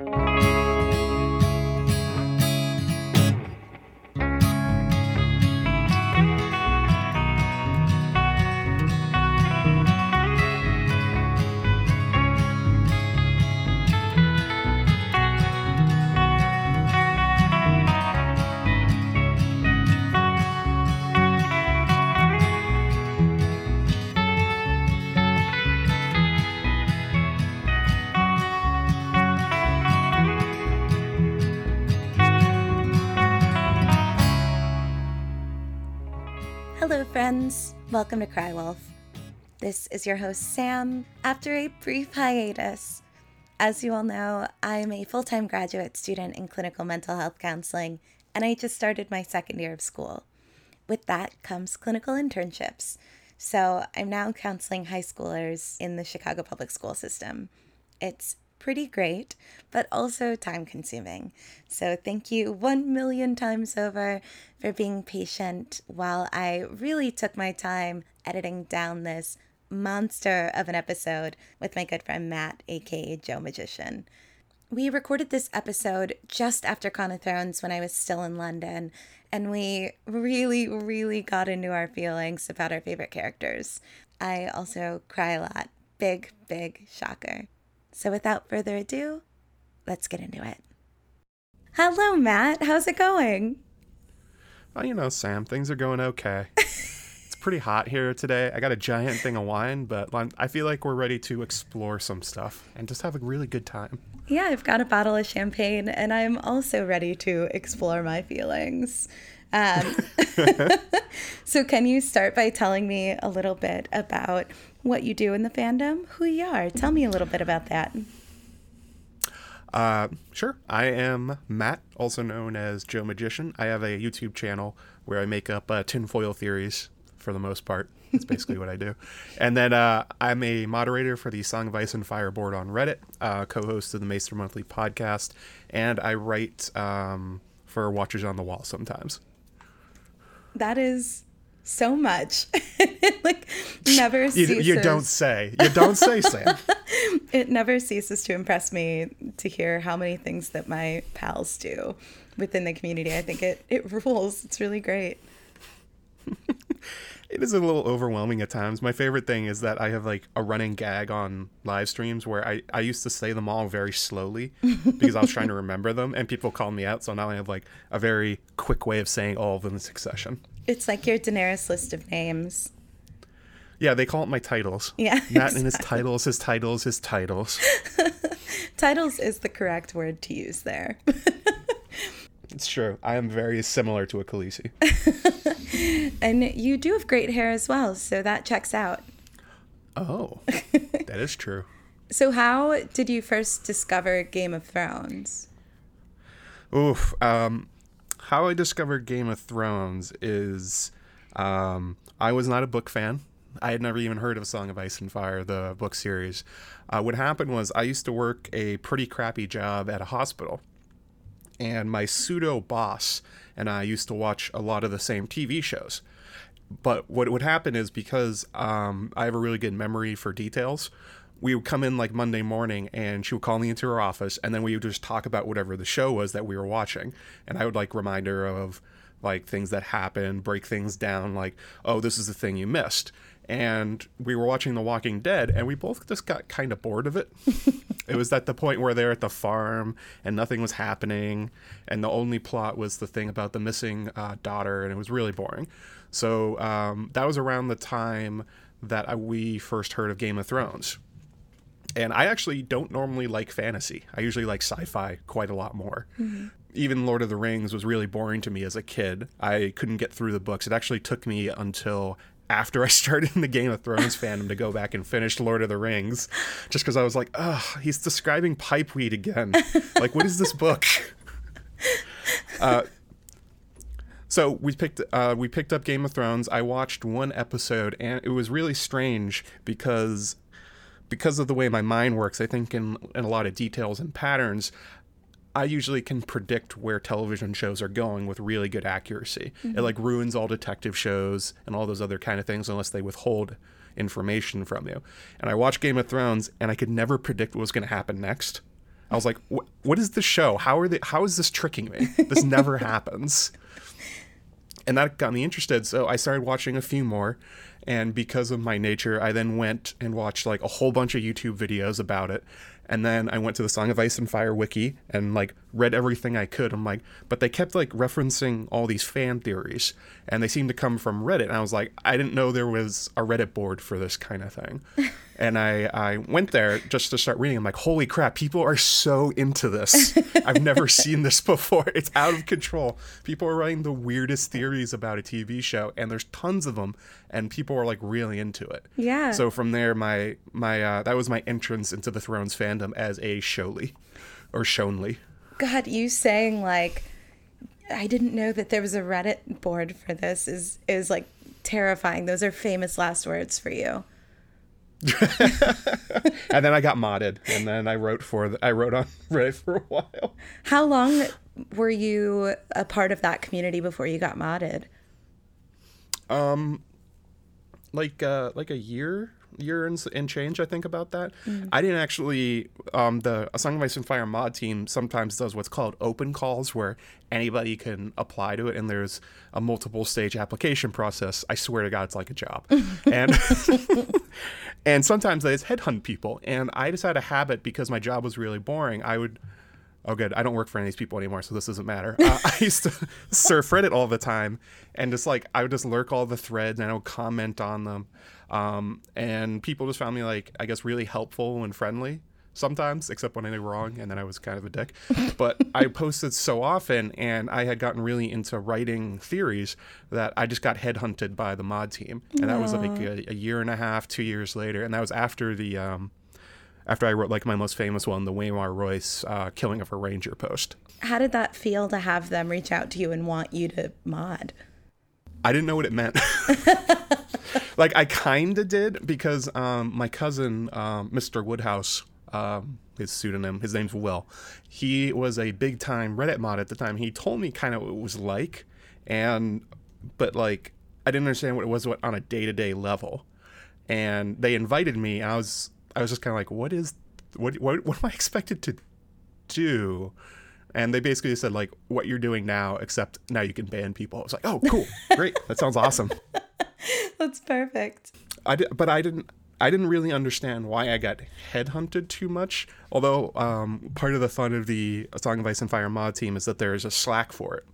Hello, friends. Welcome to Cry Wolf. This is your host, Sam, after a brief hiatus. As you all know, I'm a full time graduate student in clinical mental health counseling, and I just started my second year of school. With that comes clinical internships. So I'm now counseling high schoolers in the Chicago public school system. It's pretty great, but also time consuming. So, thank you one million times over for being patient while I really took my time editing down this monster of an episode with my good friend Matt, aka Joe Magician. We recorded this episode just after Con of Thrones when I was still in London, and we really, really got into our feelings about our favorite characters. I also cry a lot. Big, big shocker. So without further ado, let's get into it. Hello, Matt. How's it going? Oh, you know, Sam, things are going okay. it's pretty hot here today. I got a giant thing of wine, but I feel like we're ready to explore some stuff and just have a really good time. Yeah, I've got a bottle of champagne, and I'm also ready to explore my feelings. Um, so, can you start by telling me a little bit about what you do in the fandom, who you are? Tell me a little bit about that. Uh, sure. I am Matt, also known as Joe Magician. I have a YouTube channel where I make up uh, tinfoil theories for the most part. That's basically what I do. And then uh, I'm a moderator for the Song of Ice and Fire board on Reddit, uh, co host of the Maester Monthly podcast, and I write um, for Watchers on the Wall sometimes. That is so much. like never you, ceases. You don't say. You don't say, Sam. it never ceases to impress me to hear how many things that my pals do within the community. I think it it rules. It's really great. it is a little overwhelming at times. My favorite thing is that I have like a running gag on live streams where I, I used to say them all very slowly because I was trying to remember them and people call me out. So now I have like a very quick way of saying all of them in succession. It's like your Daenerys list of names. Yeah, they call it my titles. Yeah. Matt exactly. and his titles, his titles, his titles. titles is the correct word to use there. it's true. I am very similar to a Khaleesi. and you do have great hair as well, so that checks out. Oh, that is true. So, how did you first discover Game of Thrones? Oof. Um, how I discovered Game of Thrones is um, I was not a book fan. I had never even heard of Song of Ice and Fire, the book series. Uh, what happened was I used to work a pretty crappy job at a hospital, and my pseudo boss and I used to watch a lot of the same TV shows. But what would happen is because um, I have a really good memory for details, we would come in like Monday morning and she would call me into her office and then we would just talk about whatever the show was that we were watching. And I would like remind her of like things that happened, break things down, like, oh, this is the thing you missed. And we were watching The Walking Dead and we both just got kind of bored of it. it was at the point where they're at the farm and nothing was happening. And the only plot was the thing about the missing uh, daughter and it was really boring. So um, that was around the time that I, we first heard of Game of Thrones and I actually don't normally like fantasy. I usually like sci fi quite a lot more. Mm-hmm. Even Lord of the Rings was really boring to me as a kid. I couldn't get through the books. It actually took me until after I started in the Game of Thrones fandom to go back and finish Lord of the Rings, just because I was like, oh, he's describing pipeweed again. like, what is this book? uh, so we picked uh, we picked up Game of Thrones. I watched one episode, and it was really strange because because of the way my mind works, I think in, in a lot of details and patterns, I usually can predict where television shows are going with really good accuracy. Mm-hmm. It like ruins all detective shows and all those other kind of things unless they withhold information from you. And I watched Game of Thrones and I could never predict what was going to happen next. I was like, "What is the show? How are they? How is this tricking me? This never happens." And that got me interested, so I started watching a few more. And because of my nature, I then went and watched like a whole bunch of YouTube videos about it. And then I went to the Song of Ice and Fire wiki and like read everything I could. I'm like, but they kept like referencing all these fan theories and they seemed to come from Reddit. And I was like, I didn't know there was a Reddit board for this kind of thing. and I, I went there just to start reading. I'm like, holy crap, people are so into this. I've never seen this before. It's out of control. People are writing the weirdest theories about a TV show, and there's tons of them, and people are like really into it. Yeah. So from there, my my uh, that was my entrance into the Thrones fandom as a Showly or Shonly. God, you saying like I didn't know that there was a Reddit board for this is is like terrifying. Those are famous last words for you. and then I got modded, and then I wrote for the, I wrote on Reddit for a while. How long were you a part of that community before you got modded? Um, like uh, like a year, year and, and change. I think about that. I didn't actually. Um, the A Song of Ice and Fire mod team sometimes does what's called open calls, where anybody can apply to it, and there's a multiple stage application process. I swear to God, it's like a job, and and sometimes they just headhunt people. And I just had a habit because my job was really boring. I would. Oh, good. I don't work for any of these people anymore, so this doesn't matter. Uh, I used to surf Reddit all the time, and just like I would just lurk all the threads and I would comment on them. Um, and people just found me like I guess really helpful and friendly sometimes, except when I did wrong, and then I was kind of a dick. But I posted so often, and I had gotten really into writing theories that I just got headhunted by the mod team, and that was like a, a year and a half, two years later, and that was after the. Um, after I wrote like my most famous one, the Waymar Royce uh, killing of a ranger post. How did that feel to have them reach out to you and want you to mod? I didn't know what it meant. like I kind of did because um, my cousin, um, Mr. Woodhouse, um, his pseudonym, his name's Will. He was a big time Reddit mod at the time. He told me kind of what it was like, and but like I didn't understand what it was on a day to day level. And they invited me, and I was I was just kind of like, what is what what what am I expected to do? And they basically said like what you're doing now, except now you can ban people. I was like, oh, cool, great, that sounds awesome. That's perfect. I did, but I didn't. I didn't really understand why I got headhunted too much. Although um, part of the fun of the Song of Ice and Fire mod team is that there is a Slack for it.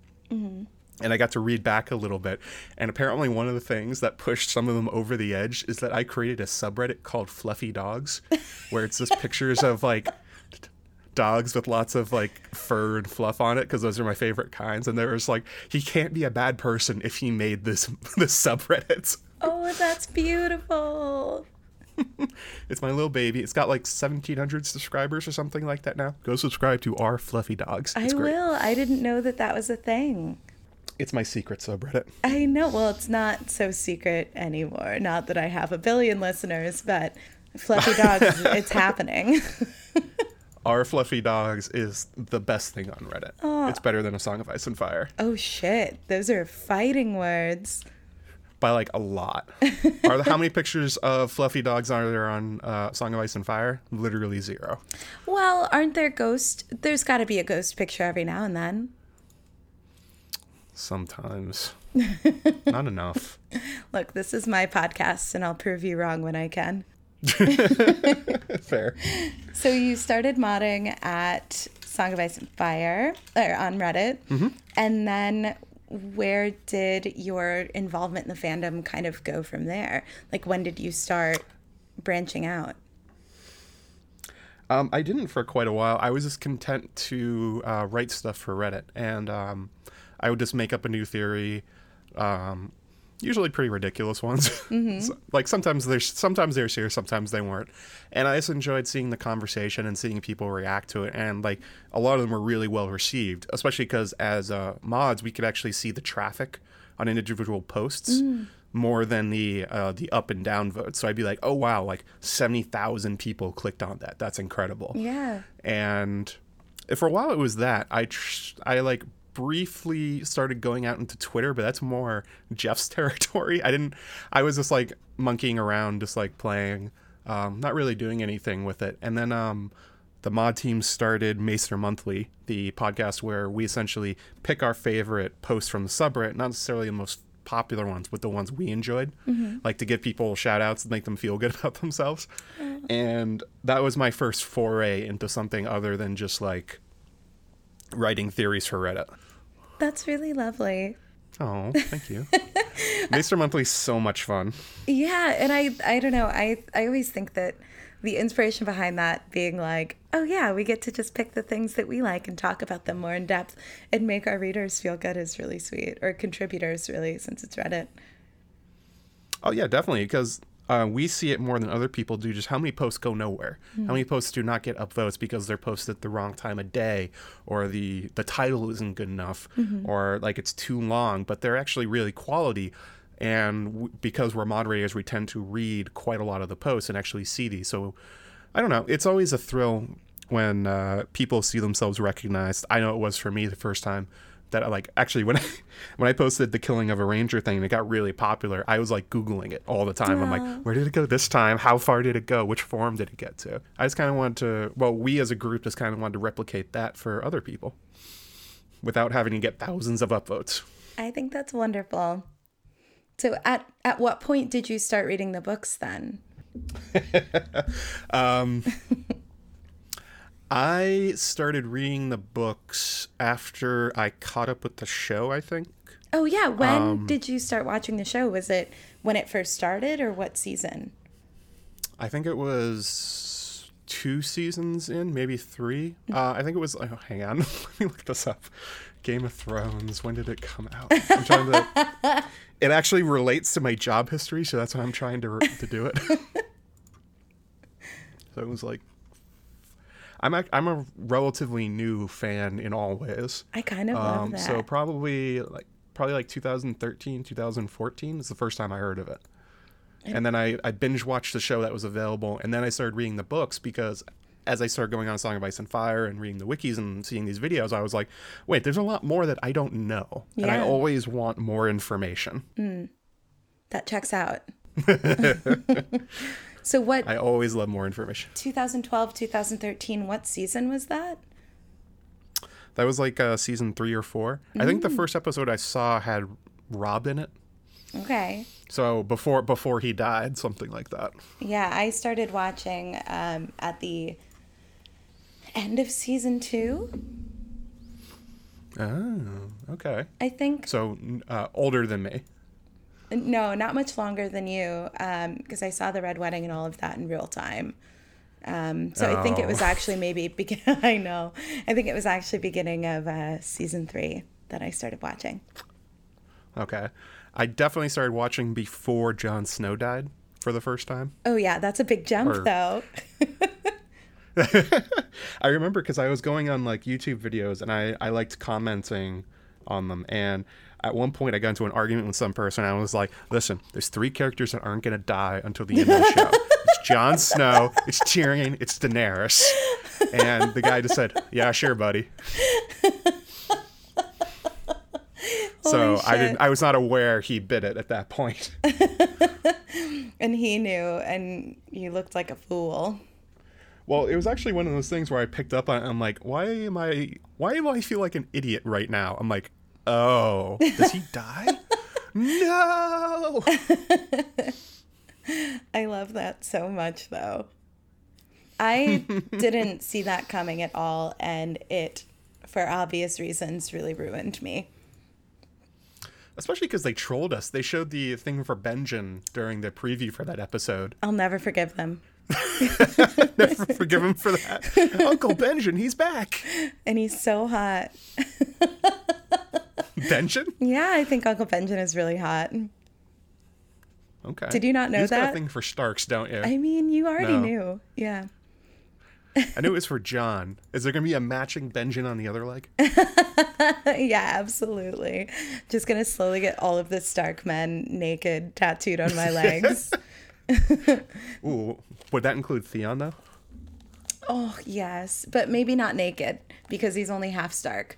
And I got to read back a little bit. And apparently, one of the things that pushed some of them over the edge is that I created a subreddit called Fluffy Dogs, where it's just pictures of like dogs with lots of like fur and fluff on it because those are my favorite kinds. And there was like, he can't be a bad person if he made this this subreddit. Oh, that's beautiful. It's my little baby. It's got like 1,700 subscribers or something like that now. Go subscribe to our Fluffy Dogs. It's I great. will. I didn't know that that was a thing. It's my secret subreddit. I know. Well, it's not so secret anymore. Not that I have a billion listeners, but Fluffy Dogs, it's happening. Our Fluffy Dogs is the best thing on Reddit. It's better than A Song of Ice and Fire oh, shit. Those are fighting words. by like a lot. are there, how many pictures of Fluffy Dogs are there on uh, Song of Ice and Fire? Literally zero. Well, aren't there ghost? There's got to be a ghost picture every now and then. Sometimes. Not enough. Look, this is my podcast, and I'll prove you wrong when I can. Fair. So you started modding at Song of Ice and Fire or on Reddit, and then where did your involvement in the fandom kind of go from there? Like when did you start branching out? Um, I didn't for quite a while. I was just content to uh, write stuff for Reddit, and um, I would just make up a new theory, um, usually pretty ridiculous ones. So- like sometimes they're sometimes they're serious, sometimes they weren't. And I just enjoyed seeing the conversation and seeing people react to it, and like a lot of them were really well received, especially because as uh, mods we could actually see the traffic on individual posts. More than the uh, the up and down votes, so I'd be like, "Oh wow, like seventy thousand people clicked on that. That's incredible." Yeah. and for a while it was that i tr- i like briefly started going out into twitter but that's more jeff's territory i didn't i was just like monkeying around just like playing um, not really doing anything with it and then um, the mod team started Maester Monthly, the podcast where we essentially pick our favorite posts from the subreddit, not necessarily the most popular ones, but the ones we enjoyed, like to give people shout outs and make them feel good about themselves. And that was my first foray into something other than just like writing theories for Reddit. That's really lovely. Oh, thank you. Maester Monthly is so much fun. Yeah, and I I don't know. I I always think that the inspiration behind that being like, oh yeah, we get to just pick the things that we like and talk about them more in depth and make our readers feel good is really sweet or contributors really since it's Reddit. Oh yeah, definitely. Because uh, we see it more than other people do. Just how many posts go nowhere? How many posts do not get upvotes because they're posted at the wrong time of day, or the the title isn't good enough, or like it's too long. But they're actually really quality. And w- because we're moderators, we tend to read quite a lot of the posts and actually see these. So I don't know. It's always a thrill when uh, people see themselves recognized. I know it was for me the first time that I like actually when I when I posted the killing of a ranger thing and it got really popular, I was like googling it all the time. I'm like, where did it go this time? How far did it go? Which form did it get to? I just kind of wanted to. Well, we as a group just kind of wanted to replicate that for other people without having to get thousands of upvotes. I think that's wonderful. So at at what point did you start reading the books then? Um, I started reading the books after I caught up with the show. I think. Oh yeah, when did you start watching the show? Was it when it first started or what season? I think it was two seasons in, maybe three. Uh, I think it was. Oh, hang on, let me look this up. Game of Thrones. When did it come out? I'm trying to. it actually relates to my job history, so that's why I'm trying to to do it. so it was like. I'm a, I'm a relatively new fan in all ways. I kind of love Um, that. so probably like probably like 2013, 2014 is the first time I heard of it. And then I, I binge watched the show that was available, and then I started reading the books because as I started going on Song of Ice and Fire and reading the wikis and seeing these videos, I was like, wait, there's a lot more that I don't know. And I always want more information. that checks out. so what I always love more information. 2012, 2013, what season was that? That was like uh, season three or four. I think the first episode I saw had Robb in it. Okay. So before before he died, something like that. Yeah, I started watching um, at the end of season two, Oh, okay. I think. So uh, older than me. No, not much longer than you, because I saw the Red Wedding and all of that in real time. Um, so I think it was Oh. actually maybe, begin- I know, I think it was actually beginning of uh, season three that I started watching. Okay. I definitely started watching before Jon Snow died for the first time. Oh, yeah, that's a big jump, Or- though. I remember because I was going on like YouTube videos and I, I liked commenting on them. And at one point, I got into an argument with some person. And I was like, listen, there's three characters that aren't going to die until the end of the show it's Jon Snow, it's Tyrion, it's Daenerys. And the guy just said, yeah, sure, buddy. so I didn't. I was not aware he bit it at that point. And he knew, and you looked like a fool. Well, it was actually one of those things where I picked up on. I'm like, why am I? Why do I feel like an idiot right now? I'm like, oh, does he die? no. I love that so much, though. I didn't see that coming at all, and it, for obvious reasons, really ruined me. Especially because they trolled us. They showed the thing for Benjen during the preview for that episode. I'll never forgive them. Never forgive him for that. Uncle Benjen, he's back. And he's so hot. Benjen? Yeah, I think Uncle Benjen is really hot. Okay. Did you not know He's got a thing for Starks, don't you? I mean, you already No. knew. Yeah. I knew it was for Jon. Is there going to be a matching Benjen on the other leg? yeah, absolutely. Just gonna slowly get all of the Stark men naked tattooed on my legs. Ooh, would that include Theon though? oh, yes. But maybe not naked because he's only half Stark.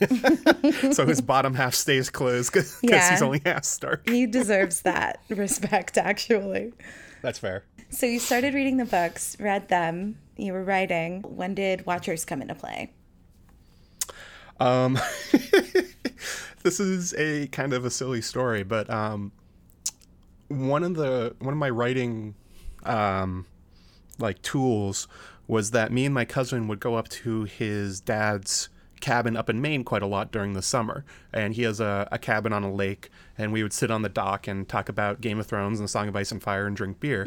so his bottom half stays closed because Yeah. he's only half Stark. He deserves that respect, actually. That's fair. So you started reading the books, read them. you were writing, when did Watchers come into play? Um, this is a kind of a silly story, but um, one of the one of my writing um, like tools was that me and my cousin would go up to his dad's cabin up in Maine quite a lot during the summer. And he has a, a cabin on a lake, and we would sit on the dock and talk about Game of Thrones and the Song of Ice and Fire and drink beer.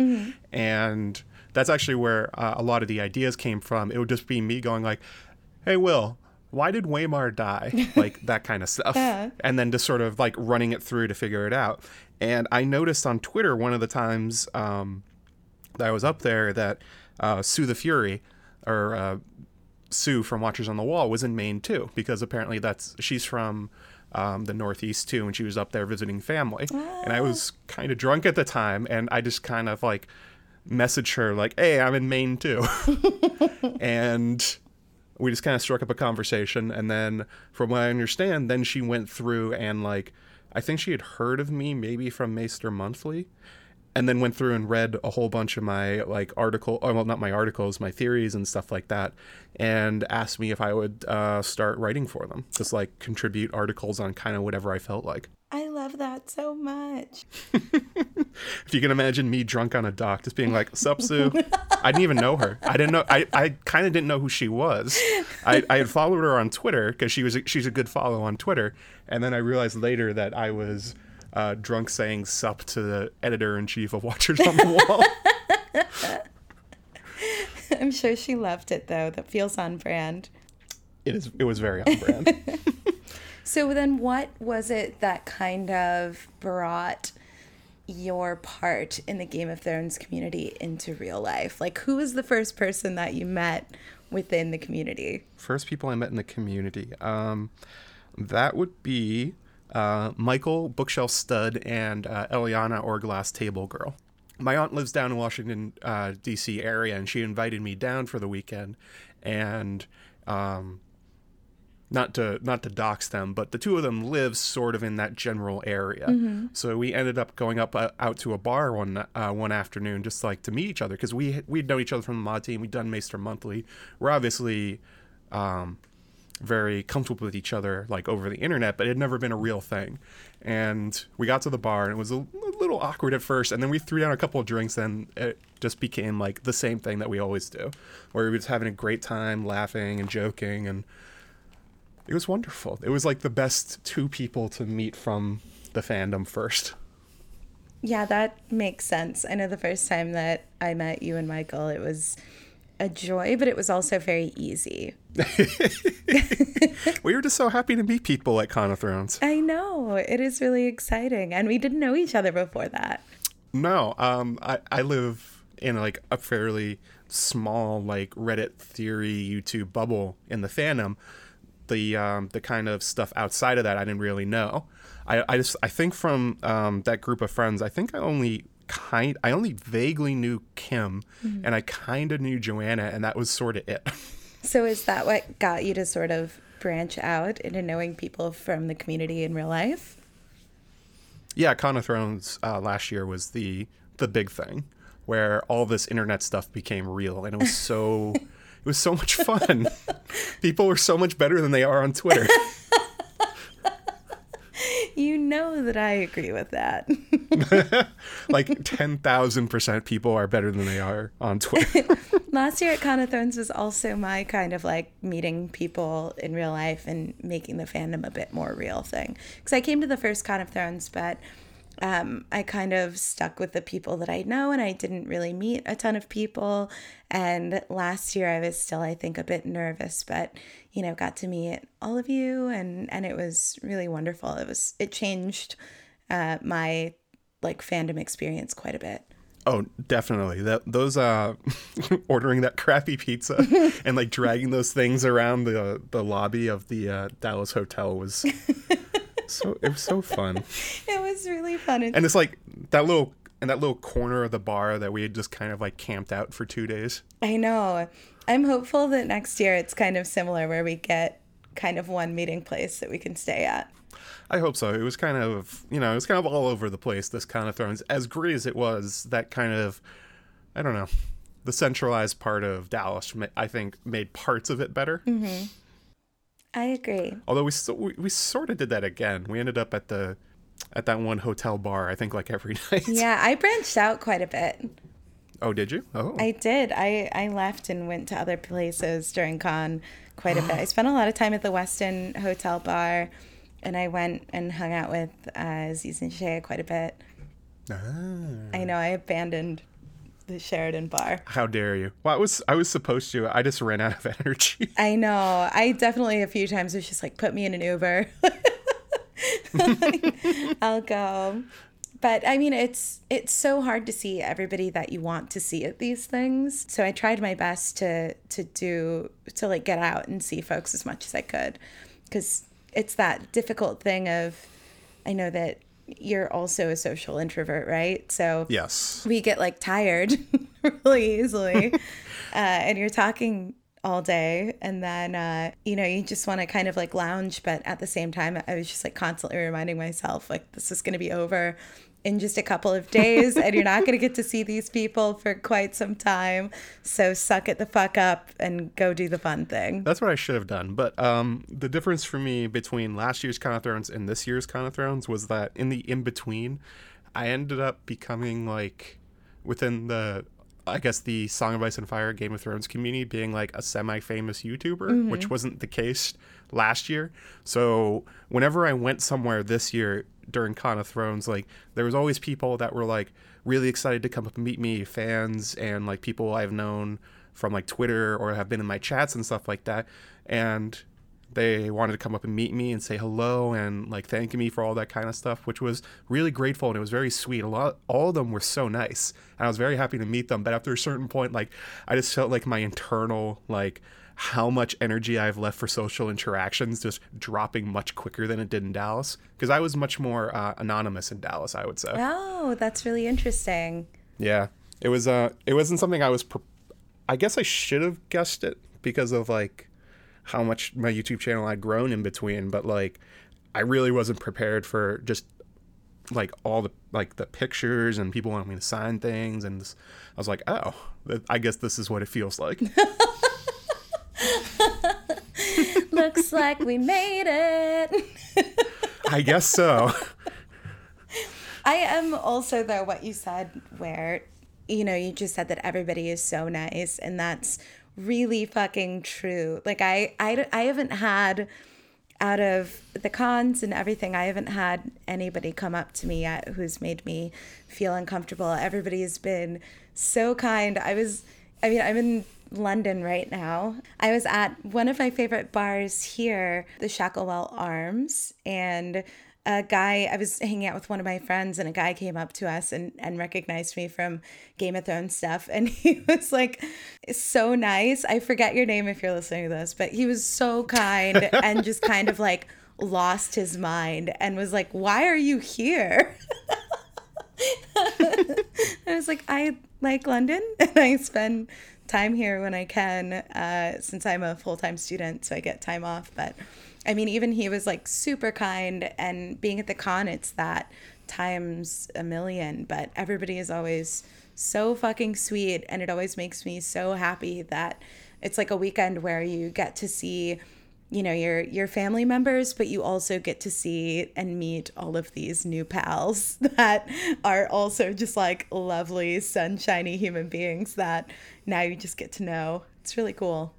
And that's actually where uh, a lot of the ideas came from. It would just be me going like, "Hey, Will." Why did Waymar die? Like that kind of stuff. Yeah. And then just sort of like running it through to figure it out. And I noticed on Twitter one of the times um, that I was up there that uh, Sue the Fury, or uh, Sue from Watchers on the Wall, was in Maine too, because apparently that's she's from um, the Northeast too, and she was up there visiting family. And I was kind of drunk at the time, and I just kind of like messaged her like, "Hey, I'm in Maine too," and we just kind of struck up a conversation. And then, from what I understand, then she went through and like, I think she had heard of me maybe from Maester Monthly and then went through and read a whole bunch of my like article oh, well not my articles my theories and stuff like that and asked me if i would uh, start writing for them just like contribute articles on kind of whatever i felt like I love that so much. if you can imagine me drunk on a dock just being like sup sue i didn't even know her i didn't know i, I kind of didn't know who she was I, I had followed her on twitter because she was a, she's a good follow on twitter and then i realized later that i was uh, drunk saying sup to the editor-in-chief of watchers on the wall I'm sure she loved it though. That feels on brand. it is it was very on brand So then what was it that kind of brought your part in the Game of Thrones community into real life? Like who was the first person that you met within the community? first people I met in the community. Um, that would be uh, Michael Bookshelf Stud and uh, Eliana or Glass Table Girl. My aunt lives down in Washington uh, D.C. area, and she invited me down for the weekend, and um, not to not to dox them, but the two of them live sort of in that general area. So we ended up going up uh, out to a bar one uh, one afternoon just like to meet each other because we we'd known each other from the mod team. We'd done Maester Monthly. We're obviously um, very comfortable with each other like over the internet, but it had never been a real thing. And we got to the bar and it was a, a little awkward at first, and then we threw down a couple of drinks and it just became like the same thing that we always do, where we were just having a great time, laughing and joking and it was wonderful. It was like the best two people to meet from the fandom first. Yeah, that makes sense. I know the first time that I met you and Michael, it was a joy, but it was also very easy. We were just so happy to meet people at Con of Thrones. I know. It is really exciting. And we didn't know each other before that. No, um, I, I live in like a fairly small like Reddit theory YouTube bubble in the fandom. The um, the kind of stuff outside of that I didn't really know. I, I just I think from um, that group of friends I think I only kind I only vaguely knew Kim and I kind of knew Joanna and that was sort of it. So is that what got you to sort of branch out into knowing people from the community in real life? yeah, Con of Thrones uh, last year was the the big thing where all this internet stuff became real, and it was so it was so much fun. People were so much better than they are on Twitter. You know that I agree with that. like ten thousand percent people are better than they are on Twitter. Last year at Con of Thrones was also my kind of like meeting people in real life and making the fandom a bit more real thing. Because I came to the first Con of Thrones, but um, I kind of stuck with the people that I know and I didn't really meet a ton of people. And last year I was still, I think, a bit nervous, but you know, got to meet all of you and and it was really wonderful. It was it changed uh, my like fandom experience quite a bit. Oh, definitely. That those uh ordering that crappy pizza and like dragging those things around the the lobby of the uh, Dallas hotel was so it was so fun. It was really fun. And it's like that little and that little corner of the bar that we had just kind of like camped out for 2 days. I know. I'm hopeful that next year it's kind of similar where we get kind of one meeting place that we can stay at. I hope so. It was kind of, you know, it was kind of all over the place this kind of Thrones. As great as it was, that kind of I don't know. the centralized part of Dallas, I think, made parts of it better. Mm-hmm. I agree. Although we, so, we we sort of did that again. We ended up at the at that one hotel bar. I think like every night. Yeah, I branched out quite a bit. Oh, did you? Oh, I did. I, I left and went to other places during con quite a bit. I spent a lot of time at the Westin Hotel Bar, and I went and hung out with uh, Aziz and Shea quite a bit. Ah. I know I abandoned the Sheraton Bar. how dare you? Well, I was I was supposed to. I just ran out of energy. I know. I definitely a few times was just like, put me in an Uber. I'll go. But I mean, it's it's so hard to see everybody that you want to see at these things. So I tried my best to to do to like get out and see folks as much as I could, because it's that difficult thing of, I know that you're also a social introvert, right? So yes. we get like tired really easily uh, and you're talking all day and then uh, you know you just want to kind of like lounge but at the same time i was just like constantly reminding myself like this is going to be over in just a couple of days and you're not going to get to see these people for quite some time so suck it the fuck up and go do the fun thing That's what I should have done. But um, the difference for me between last year's Con of Thrones and this year's Con of Thrones was that in the in between, I ended up becoming like within the, I guess the Song of Ice and Fire Game of Thrones community being like a semi famous YouTuber, which wasn't the case last year. So whenever I went somewhere this year during Con of Thrones, like there was always people that were like really excited to come up and meet me, fans and like people I've known from like Twitter or have been in my chats and stuff like that. And they wanted to come up and meet me and say hello and like thanking me for all that kind of stuff, which was really grateful and it was very sweet. A lot, all of them were so nice, and I was very happy to meet them. But after a certain point, like I just felt like my internal like how much energy I've left for social interactions just dropping much quicker than it did in Dallas because I was much more uh, anonymous in Dallas. I would say. oh that's really interesting Yeah, it was. Uh, it wasn't something I was. Pre- I guess I should have guessed it because of like how much my YouTube channel had grown in between, but like I really wasn't prepared for just like all the like the pictures and people wanting me to sign things, and this, I was like, oh, I guess this is what it feels like. looks like we made it I guess so. I am also though what you said where you know you just said that everybody is so nice and that's really fucking true. Like I I I haven't had out of the cons and everything I haven't had anybody come up to me yet who's made me feel uncomfortable. Everybody's been so kind. I was I mean I'm in London right now. I was at one of my favorite bars here, the Shacklewell Arms, and a guy I was hanging out with one of my friends and a guy came up to us and, and recognized me from Game of Thrones stuff and he was like so nice. I forget your name if you're listening to this, but he was so kind and just kind of like lost his mind and was like, Why are you here? I was like, I like London and I spend time here when I can uh, since I'm a full time student, so I get time off. But I mean, even he was like super kind, and being at the con, it's that times a million. But everybody is always so fucking sweet, and it always makes me so happy that it's like a weekend where you get to see you know your your family members but you also get to see and meet all of these new pals that are also just like lovely sunshiny human beings that now you just get to know it's really cool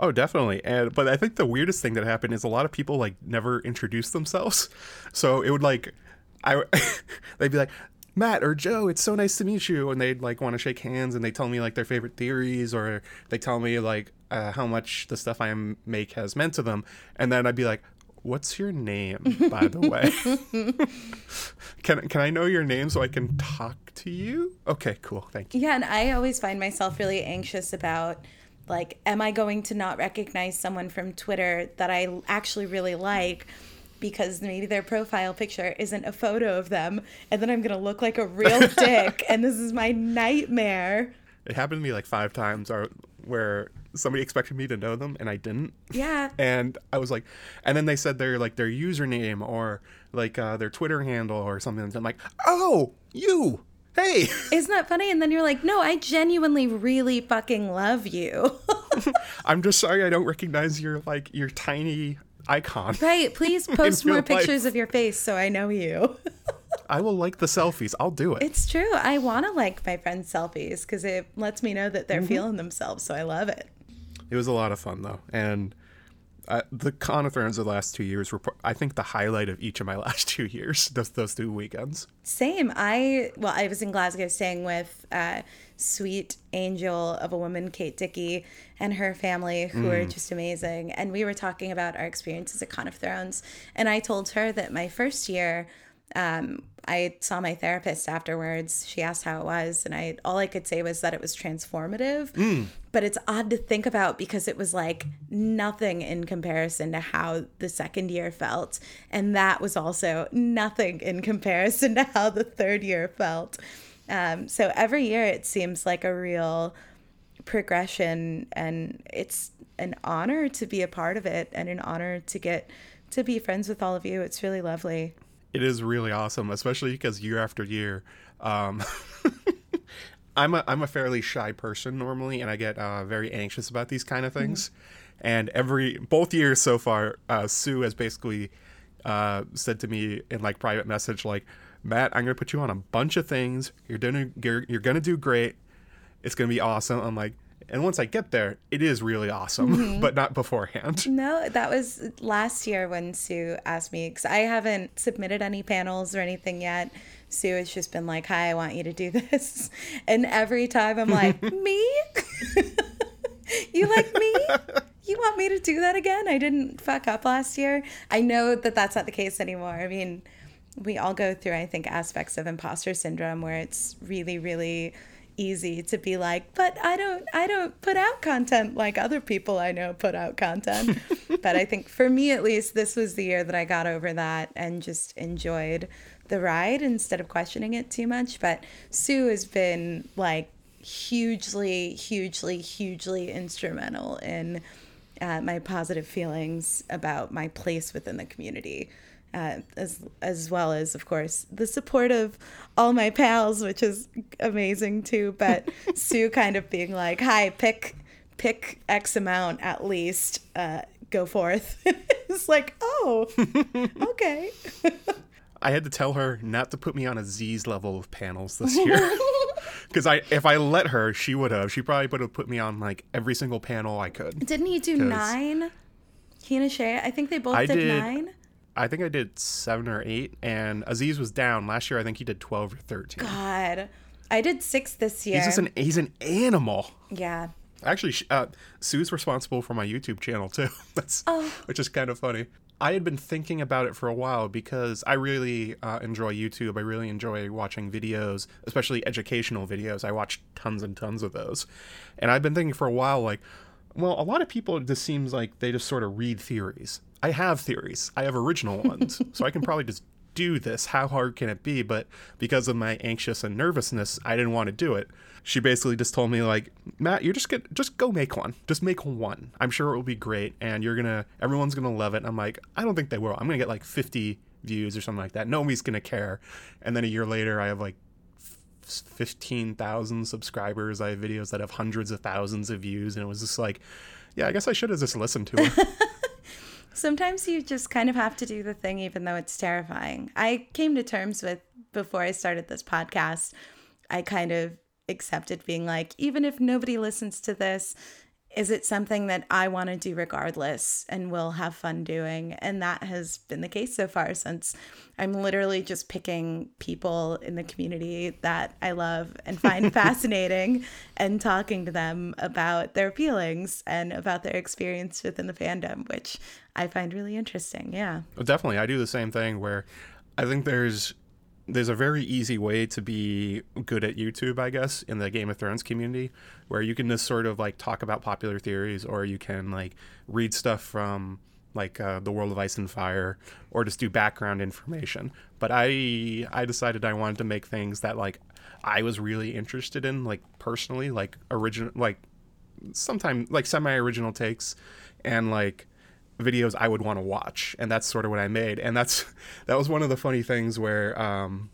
Oh, definitely. And but I think the weirdest thing that happened is a lot of people like never introduced themselves. So it would like I they'd be like Matt or Joe, it's so nice to meet you, and they'd like want to shake hands, and they tell me like their favorite theories, or they tell me like uh, how much the stuff I make has meant to them, and then I'd be like, "What's your name, by the way? can can I know your name so I can talk to you?" Okay, cool, thank you. yeah and i always find myself really anxious about like am i going to not recognize someone from twitter that i actually really like because maybe their profile picture isn't a photo of them and then i'm going to look like a real dick and this is my nightmare It happened to me like five times, or where somebody expected me to know them and I didn't. yeah and I was like, and then they said their like their username or like uh, their Twitter handle or something. And I'm like, oh, you, Hey, Isn't that funny? And then you're like, no, I genuinely really fucking love you. I'm just sorry I don't recognize your like your tiny icon. right. Please post more life. pictures of your face so I know you. I will like the selfies. I'll do it. It's true. I want to like my friends' selfies because it lets me know that they're mm-hmm. feeling themselves. So I love it. It was a lot of fun though, and uh, the Con of Thrones of the last two years were, I think, the highlight of each of my last two years. Those those two weekends. Same. I well, I was in Glasgow staying with uh, sweet angel of a woman, Kate Dickie, and her family, who are just amazing. And we were talking about our experiences at Con of Thrones, and I told her that my first year. Um, I saw my therapist afterwards. She asked how it was, and I all I could say was that it was transformative. But it's odd to think about because it was like nothing in comparison to how the second year felt, and that was also nothing in comparison to how the third year felt. Um, so every year it seems like a real progression, and it's an honor to be a part of it, and an honor to get to be friends with all of you. It's really lovely. It is really awesome, especially because year after year, um, I'm a I'm a fairly shy person normally, and I get uh, very anxious about these kind of things. And every both years so far, uh, Sue has basically uh, said to me in like private message, like, Matt, I'm gonna put you on a bunch of things. You're gonna you're, you're gonna do great. It's gonna be awesome. I'm like, and once I get there, it is really awesome, mm-hmm. but not beforehand. No, that was last year when Sue asked me because I haven't submitted any panels or anything yet. Sue has just been like, "Hi, I want you to do this," and every time I'm like, "Me? you like me? You want me to do that again? I didn't fuck up last year." I know that that's not the case anymore. I mean, we all go through, I think, aspects of imposter syndrome where it's really, really easy to be like, but I don't I don't put out content like other people I know put out content. but I think for me at least this was the year that I got over that and just enjoyed the ride instead of questioning it too much. But Sue has been like hugely, hugely, hugely instrumental in uh, my positive feelings about my place within the community uh, as as well as of course the support of all my pals, which is amazing too. But Sue kind of being like, "Hi, pick pick X amount at least, uh, go forth." it's like, oh, okay. I had to tell her not to put me on Aziz's level of panels this year. Because I, if I let her, she would have. She probably would have put me on like every single panel I could. Didn't he do nine? He and Shay, I think they both I did, did- nine. I think I did seven or eight, and Aziz was down last year. I think he did twelve or thirteen. God, I did six this year. He's just an he's an animal. yeah. Actually, uh, Sue's responsible for my YouTube channel too. That's Oh. which is kind of funny. I had been thinking about it for a while because I really uh, enjoy YouTube. I really enjoy watching videos, especially educational videos. I watch tons and tons of those, and I've been thinking for a while, like, well, a lot of people it just seems like they just sort of read theories. I have theories. I have original ones, so I can probably just do this. How hard can it be? But because of my anxious and nervousness, I didn't want to do it. She basically just told me like, Matt, you're just gonna just go make one. Just make one. I'm sure it will be great, and you're gonna everyone's gonna love it. And I'm like, I don't think they will. I'm gonna get like 50 views or something like that. Nobody's gonna care. And then a year later, I have like 15,000 subscribers. I have videos that have hundreds of thousands of views, and it was just like, yeah, I guess I should have just listened to her. Sometimes you just kind of have to do the thing, even though it's terrifying. I came to terms with before I started this podcast, I kind of accepted being like, even if nobody listens to this, is it something that I want to do regardless and will have fun doing? And that has been the case so far since I'm literally just picking people in the community that I love and find fascinating and talking to them about their feelings and about their experience within the fandom, which I find really interesting. Yeah. Well, Definitely, I do the same thing where I think there's there's a very easy way to be good at YouTube, I guess, in the Game of Thrones community, where you can just sort of like talk about popular theories, or you can like read stuff from like uh, the World of Ice and Fire, or just do background information. But I I decided I wanted to make things that like I was really interested in, like personally, like original, like sometime like semi-original takes, and like videos I would want to watch, and that's sort of what I made. And that's that was one of the funny things where um,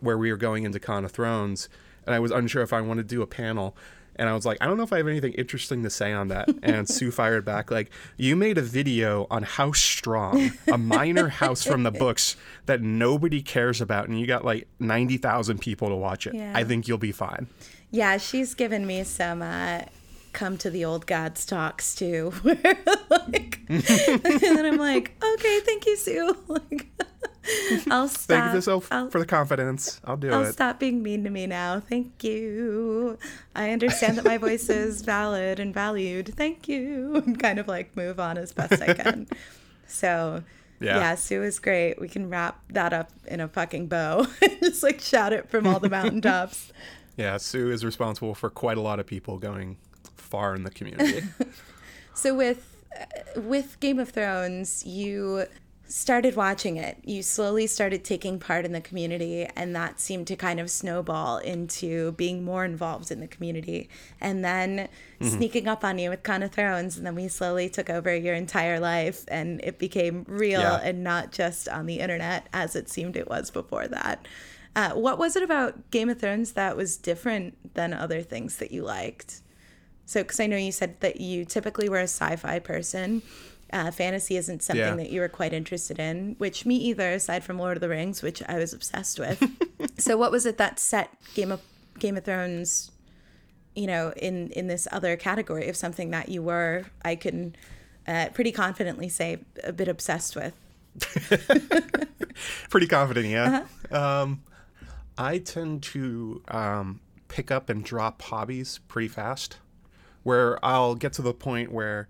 where we were going into Con of Thrones, and I was unsure if I wanted to do a panel. And I was like, I don't know if I have anything interesting to say on that. And Sue fired back, like, you made a video on House Strong, a minor house from the books that nobody cares about, and you got like 90,000 people to watch it. Yeah. I think you'll be fine. Yeah, she's given me some uh, come to the old gods talks too. Where like, and then I'm like, okay, thank you, Sue. Like, I'll stop. Thank yourself I'll, for the confidence. I'll do I'll it. stop being mean to me now. Thank you. I understand that my voice is valid and valued. Thank you. And kind of like move on as best I can. So Yeah. yeah. Sue is great. We can wrap that up in a fucking bow. Just like shout it from all the mountaintops. Yeah, Sue is responsible for quite a lot of people going far in the community. So with uh, with Game of Thrones, you started watching it. You slowly started taking part in the community, and that seemed to kind of snowball into being more involved in the community, and then sneaking up on you with Con of Thrones, and then we slowly took over your entire life, and it became real Yeah. and not just on the internet as it seemed it was before that. Uh, what was it about Game of Thrones that was different than other things that you liked? So, because I know you said that you typically were a sci-fi person, uh, fantasy isn't something Yeah. that you were quite interested in. Which me either, aside from Lord of the Rings, which I was obsessed with. so, what was it that set Game of Game of Thrones, you know, in in this other category of something that you were, I can uh, pretty confidently say, a bit obsessed with. Pretty confident, yeah. Uh-huh. Um, I tend to um, pick up and drop hobbies pretty fast, where I'll get to the point where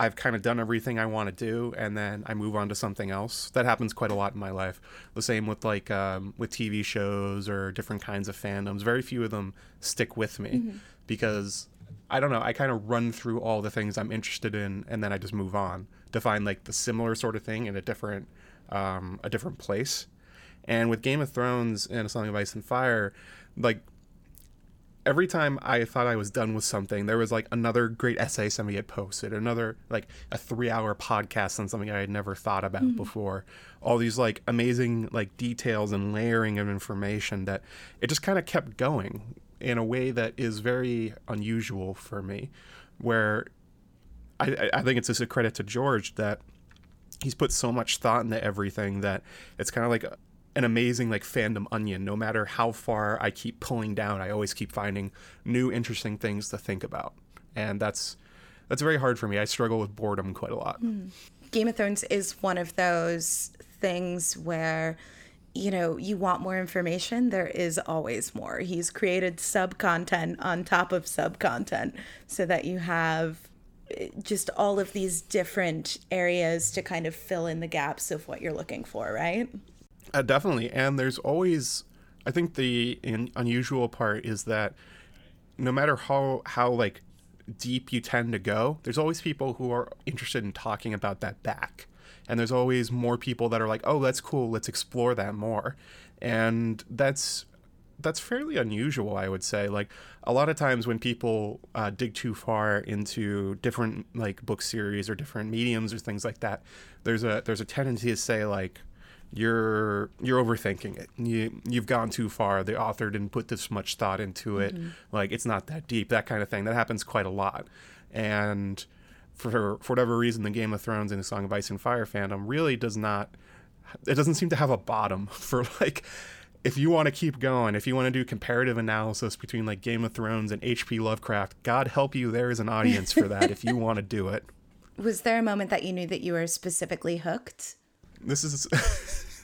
I've kind of done everything I want to do, and then I move on to something else. That happens quite a lot in my life. The same with like um, with TV shows or different kinds of fandoms. Very few of them stick with me because I don't know. I kind of run through all the things I'm interested in, and then I just move on to find like the similar sort of thing in a different um, a different place. And with Game of Thrones and A Song of Ice and Fire, like every time I thought I was done with something, there was like another great essay somebody had posted, another like a three hour podcast on something I had never thought about mm-hmm. before. All these like amazing like details and layering of information that it just kind of kept going in a way that is very unusual for me, where I, I- I think it's just a credit to George that he's put so much thought into everything that it's kind of like a, an amazing like fandom onion. No matter how far i keep pulling down i always keep finding new interesting things to think about. And that's that's very hard for me. I struggle with boredom quite a lot. Game of Thrones is one of those things where you know you want more information there is always more. He's created sub content on top of sub content so that you have eh, just all of these different areas to kind of fill in the gaps of what you're looking for right Uh, definitely. And there's always, I think the in, unusual part is that no matter how how like deep you tend to go, there's always people who are interested in talking about that back. And there's always more people that are like, "Oh, that's cool. Let's explore that more." And that's that's fairly unusual, I would say. Like a lot of times when people uh, dig too far into different like book series or different mediums or things like that, there's a there's a tendency to say like, you're you're overthinking it. You you've gone too far. The author didn't put this much thought into it. Mm-hmm. Like it's not that deep. That kind of thing. That happens quite a lot. And for for whatever reason, the Game of Thrones and the Song of Ice and Fire fandom really does not. It doesn't seem to have a bottom for like. If you want to keep going, if you want to do comparative analysis between like Game of Thrones and H.P. Lovecraft, God help you, there is an audience for that if you want to do it. was there a moment that you knew that you were specifically hooked this is this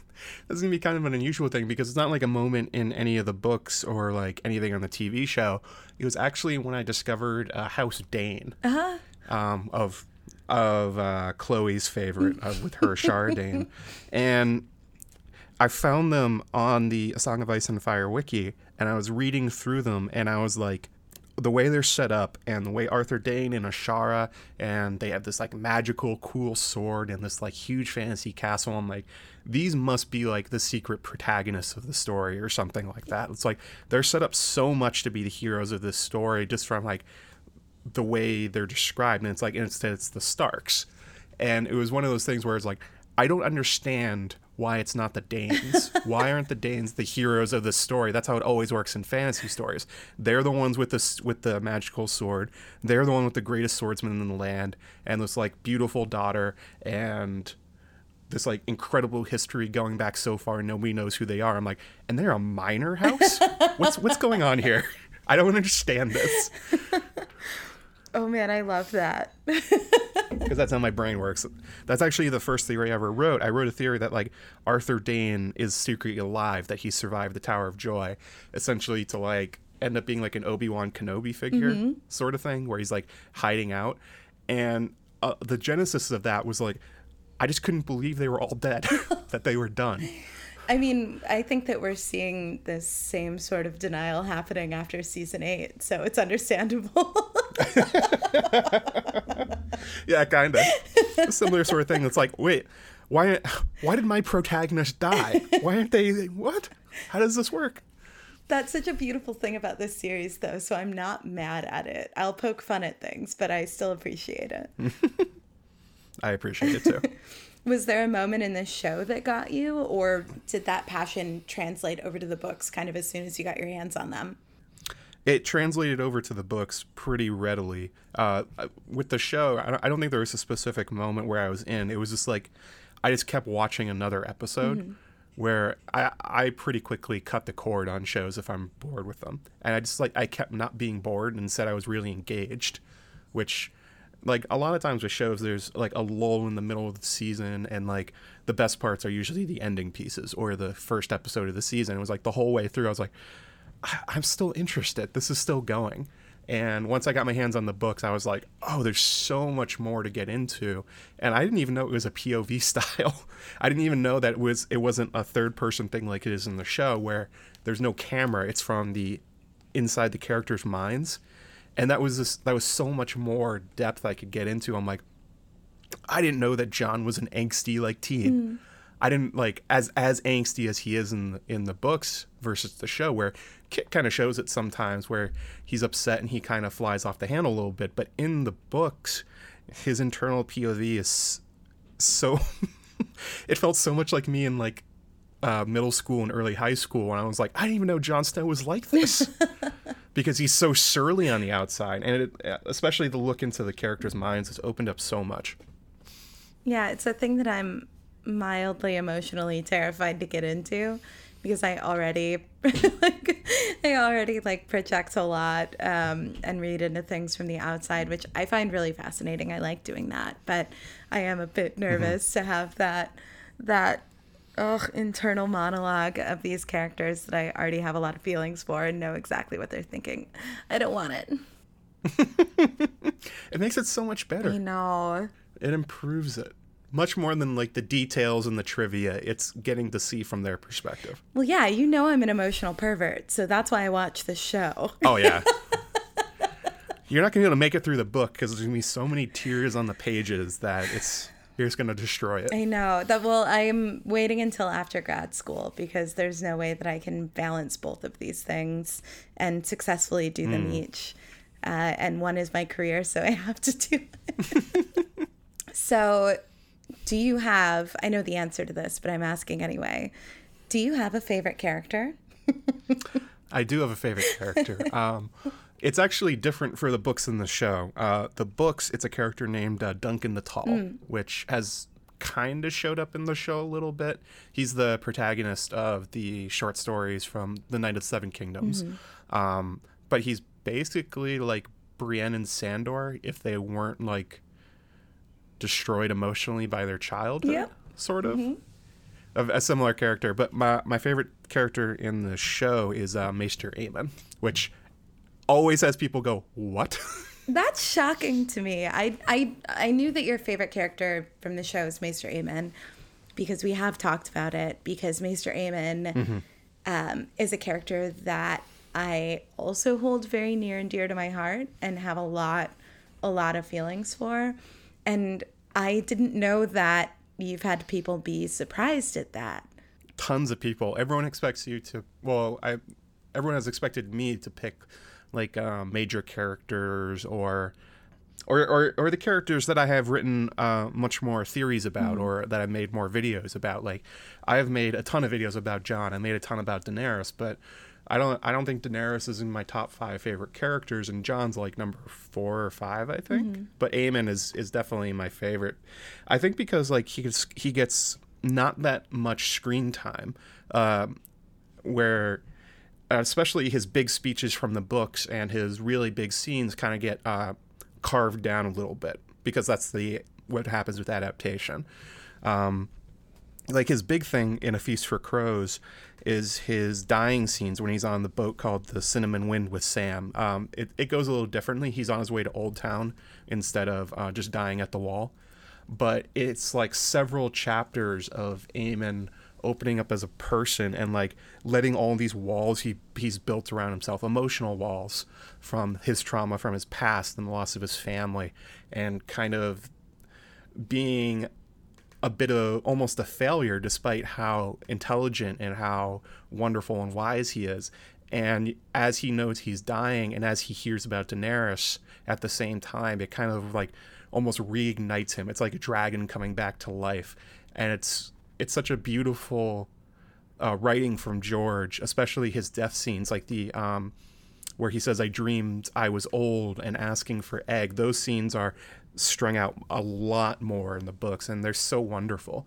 is gonna be kind of an unusual thing because it's not like a moment in any of the books or like anything on the TV show. It was actually when I discovered uh, House Dayne um, of of uh, Chloe's favorite uh, with her Shara Dayne, and I found them on the A Song of Ice and Fire wiki, and I was reading through them, and I was like, the way they're set up, and the way Arthur Dayne and Ashara, and they have this like magical, cool sword and this like huge fantasy castle. I'm like, these must be like the secret protagonists of the story or something like that. It's like they're set up so much to be the heroes of this story just from like the way they're described, and it's like instead it's the Starks, and it was one of those things where it's like I don't understand why it's not the Daynes. why aren't the Daynes the heroes of the story? That's how it always works in fantasy stories. They're the ones with the with the magical sword. They're the one with the greatest swordsman in the land and this like beautiful daughter and this like incredible history going back so far and nobody knows who they are. I'm like, and they're a minor house? what's what's going on here? I don't understand this. Oh man, I love that. Because that's how my brain works. That's actually the first theory I ever wrote. I wrote a theory that like Arthur Dayne is secretly alive, that he survived the Tower of Joy, essentially to like end up being like an Obi Wan Kenobi figure mm-hmm. sort of thing, where he's like hiding out. And uh, the genesis of that was like, I just couldn't believe they were all dead, that they were done. I mean, I think that we're seeing this same sort of denial happening after season eight, so it's understandable. yeah, kind of. Similar sort of thing. It's like, wait, why? Why did my protagonist die? Why aren't they? What? How does this work? That's such a beautiful thing about this series, though. So I'm not mad at it. I'll poke fun at things, but I still appreciate it. I appreciate it too. Was there a moment in this show that got you, or did that passion translate over to the books kind of as soon as you got your hands on them? It translated over to the books pretty readily. Uh, with the show, I don't think there was a specific moment where I was in. It was just like I just kept watching another episode. Mm-hmm where I, I pretty quickly cut the cord on shows if I'm bored with them. And I just like I kept not being bored and said I was really engaged, which like a lot of times with shows there's like a lull in the middle of the season and like the best parts are usually the ending pieces or the first episode of the season. It was like the whole way through i was like i'm still interested. This is still going. And once i got my hands on the books i was like oh there's so much more to get into. And i didn't even know it was a pov style. I didn't even know that it was it wasn't a third person thing like it is in the show where there's no camera. It's from the inside the characters minds and that was just, that was so much more depth I could get into. I'm like, I didn't know that Jon was an angsty like teen. Mm. I didn't like as as angsty as he is in the, in the books versus the show, where Kit kind of shows it sometimes where he's upset and he kind of flies off the handle a little bit. But in the books, his internal POV is so. it felt so much like me in like uh, middle school and early high school when I was like, I didn't even know Jon Snow was like this. because he's so surly on the outside, and it, especially the look into the characters' minds has opened up so much. Yeah, it's a thing that I'm mildly emotionally terrified to get into because I already like I already like project a lot um, and read into things from the outside, which I find really fascinating. I like doing that, but I am a bit mm-hmm. nervous mm-hmm. to have that that ugh, internal monologue of these characters that I already have a lot of feelings for and know exactly what they're thinking. I don't want it. it makes it so much better. I know. It improves it. Much more than like the details and the trivia, it's getting to see from their perspective. Well, yeah, you know I'm an emotional pervert, so that's why I watch this show. Oh, yeah. You're not going to be able to make it through the book because there's going to be so many tears on the pages that it's you're just gonna destroy it. I know that. Well, I'm waiting until after grad school because there's no way that I can balance both of these things and successfully do them mm. each. Uh, and one is my career, so I have to do it. so, do you have? I know the answer to this, but I'm asking anyway. Do you have a favorite character? I do have a favorite character. Um, it's actually different for the books than the show. Uh, the books, it's a character named uh, Duncan the Tall, mm. which has kind of showed up in the show a little bit. He's the protagonist of the short stories from The Knight of Seven Kingdoms. Mm-hmm. Um, but he's basically like Brienne and Sandor if they weren't like destroyed emotionally by their childhood, yep. sort of. Mm-hmm. Of a similar character, but my, my favorite character in the show is uh, Maester Aemon, which always has people go, "What?" That's shocking to me. I I I knew that your favorite character from the show is Maester Aemon because we have talked about it. Because Maester Aemon mm-hmm. um, is a character that I also hold very near and dear to my heart and have a lot a lot of feelings for. And I didn't know that you've had people be surprised at that. Tons of people. Everyone expects you to. Well, I. Everyone has expected me to pick like um, major characters or or, or, or the characters that I have written uh, much more theories about or that I've made more videos about. Like I have made a ton of videos about Jon. I made a ton about Daenerys, but I don't I don't think Daenerys is in my top five favorite characters, and Jon's like number four or five, I think. But Aemon is is definitely my favorite. I think because like he gets he gets not that much screen time, um, where uh, especially his big speeches from the books and his really big scenes kind of get uh, carved down a little bit because that's the what happens with adaptation. Um, like his big thing in A Feast for Crows is his dying scenes when he's on the boat called the Cinnamon Wind with Sam. Um, it, it goes a little differently. He's on his way to Old Town instead of uh, just dying at the wall. But it's like several chapters of Aemon opening up as a person and like letting all these walls he he's built around himself, emotional walls from his trauma from his past and the loss of his family, and kind of being a bit of almost a failure despite how intelligent and how wonderful and wise he is. And as he knows he's dying and as he hears about Daenerys at the same time, it kind of like almost reignites him. It's like a dragon coming back to life. And it's it's such a beautiful uh, writing from George, especially his death scenes, like the um, where he says, "I dreamed I was old and asking for egg." Those scenes are strung out a lot more in the books, and they're so wonderful.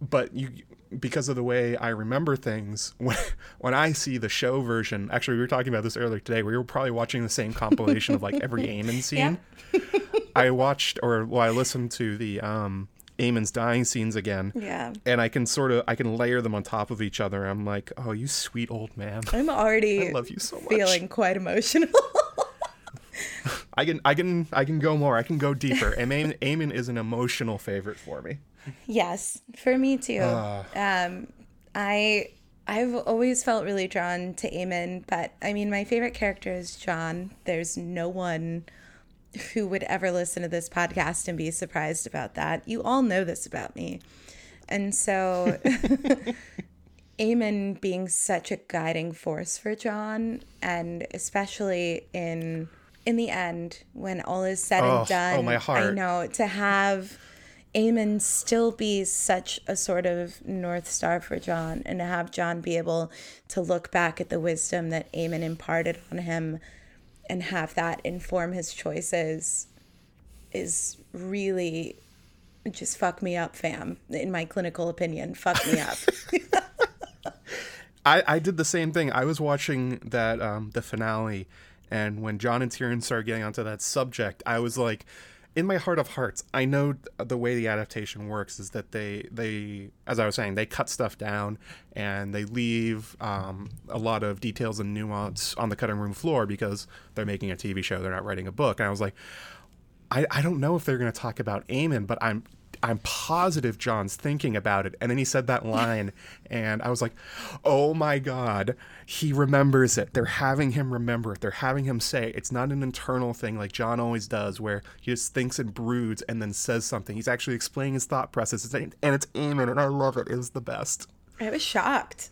But you, because of the way I remember things, when when I see the show version, actually, we were talking about this earlier today. We were probably watching the same compilation of like every Aemon scene. I watched or well, I listened to the um, Aemon's dying scenes again. Yeah. And I can sort of I can layer them on top of each other. I'm like, oh, you sweet old man. I'm already I love you so much. feeling quite emotional. I can I can I can go more. I can go deeper. And Aemon, Aemon is an emotional favorite for me. yes, for me too. Ah. um, I I've always felt really drawn to Aemon, but I mean, my favorite character is Jon. There's no one who would ever listen to this podcast and be surprised about that. You all know this about me. And so Aemon being such a guiding force for Jon and especially in in the end when all is said Oh, and done oh, my heart. I know to have Aemon still be such a sort of north star for Jon and to have Jon be able to look back at the wisdom that Aemon imparted on him and have that inform his choices is really just fuck me up, fam. In my clinical opinion, fuck me up. I, I did the same thing. I was watching that um, the finale, and when Jon and Tyrion started getting onto that subject, I was like, in my heart of hearts, I know the way the adaptation works is that they they, as I was saying, they cut stuff down and they leave um, a lot of details and nuance on the cutting room floor because they're making a TV show, they're not writing a book. And I was like, I, I don't know if they're going to talk about Aemon, but I'm I'm positive Jon's thinking about it. And then he said that line, and I was like, oh my God, he remembers it. They're having him remember it. They're having him say it. it's not an internal thing like Jon always does, where he just thinks and broods and then says something. He's actually explaining his thought process, and it's Aemon, and I love it. It was the best. I was shocked.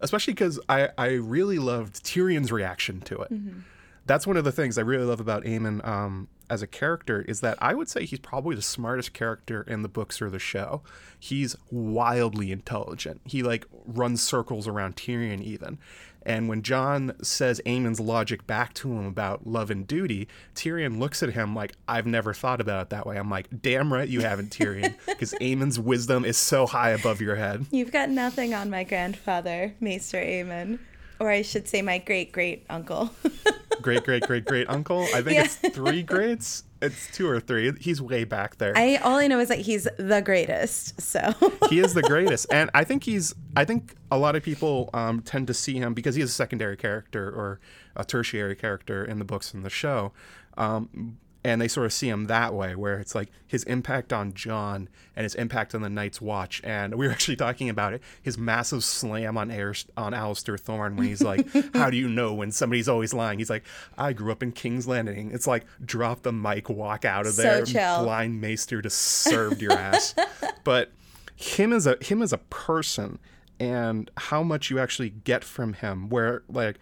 Especially because I, I really loved Tyrion's reaction to it mm-hmm. That's one of the things I really love about Aemon um, as a character is that I would say he's probably the smartest character in the books or the show. He's wildly intelligent. He like runs circles around Tyrion even. And when Jon says Aemon's logic back to him about love and duty, Tyrion looks at him like, I've never thought about it that way. I'm like, damn right you haven't, Tyrion, because Aemon's wisdom is so high above your head. You've got nothing on my grandfather, Maester Aemon. Or I should say my great great uncle. Great, great, great, great uncle. I think Yeah. it's three greats. It's two or three. He's way back there. I all I know is that he's the greatest. So he is the greatest and i think he's i think a lot of people um, tend to see him because he is a secondary character or a tertiary character in the books and the show um, and they sort of see him that way where it's like his impact on jon and his impact on the night's watch and we were actually talking about it his massive slam on Air, on Alliser Thorne when he's like how do you know when somebody's always lying? He's like i grew up in king's landing. It's like drop the mic walk out of So there chill. blind maester just served your ass. But him as a him as a person and how much you actually get from him where like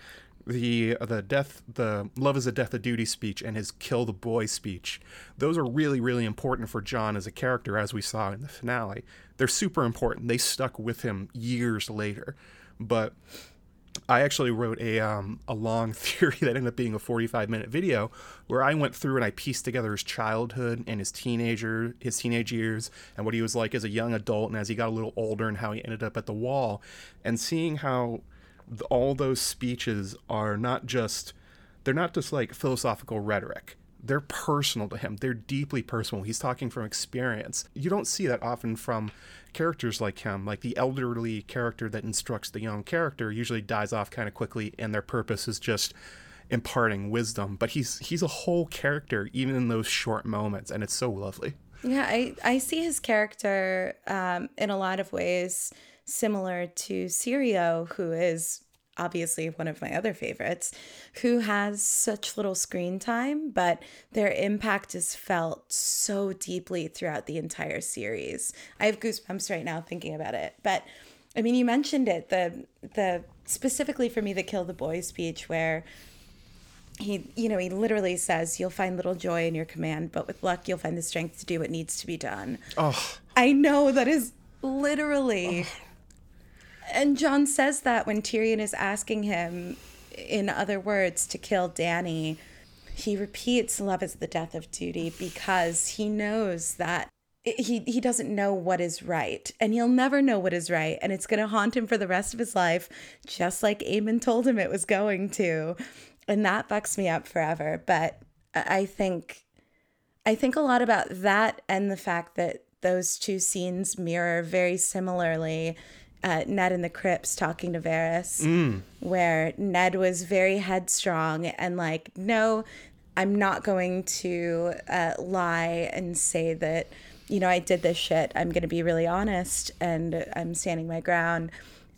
the the death the love is a death of duty speech and his kill the boy speech. Those are really really important for jon as a character as we saw in the finale. They're super important. They stuck with him years later. But I actually wrote a um, a long theory that ended up being a 45 minute video where I went through and I pieced together his childhood and his teenager his teenage years and what he was like as a young adult and as he got a little older and how he ended up at the wall. And seeing how all those speeches are not just they're not just like philosophical rhetoric. They're personal to him. They're deeply personal. He's talking from experience. You don't see that often from characters like him. Like the elderly character that instructs the young character usually dies off kind of quickly and their purpose is just imparting wisdom. But he's he's a whole character even in those short moments and it's so lovely. Yeah i i see his character um, in a lot of ways similar to Syrio, who is obviously one of my other favorites, who has such little screen time, but their impact is felt so deeply throughout the entire series. I have goosebumps right now thinking about it. But I mean, you mentioned it, the the specifically for me the kill the boy speech where he you know he literally says you'll find little joy in your command but with luck you'll find the strength to do what needs to be done oh i know that is literally oh and Jon says that when Tyrion is asking him, in other words, to kill Dany, he repeats love is the death of duty because he knows that he he doesn't know what is right and he'll never know what is right and it's going to haunt him for the rest of his life just like Aemon told him it was going to. And that fucks me up forever but I think I think a lot about that and the fact that those two scenes mirror very similarly uh, Ned in the crypts talking to Varys, mm. where Ned was very headstrong and like, no, I'm not going to uh, lie and say that, you know, I did this shit. I'm going to be really honest and I'm standing my ground.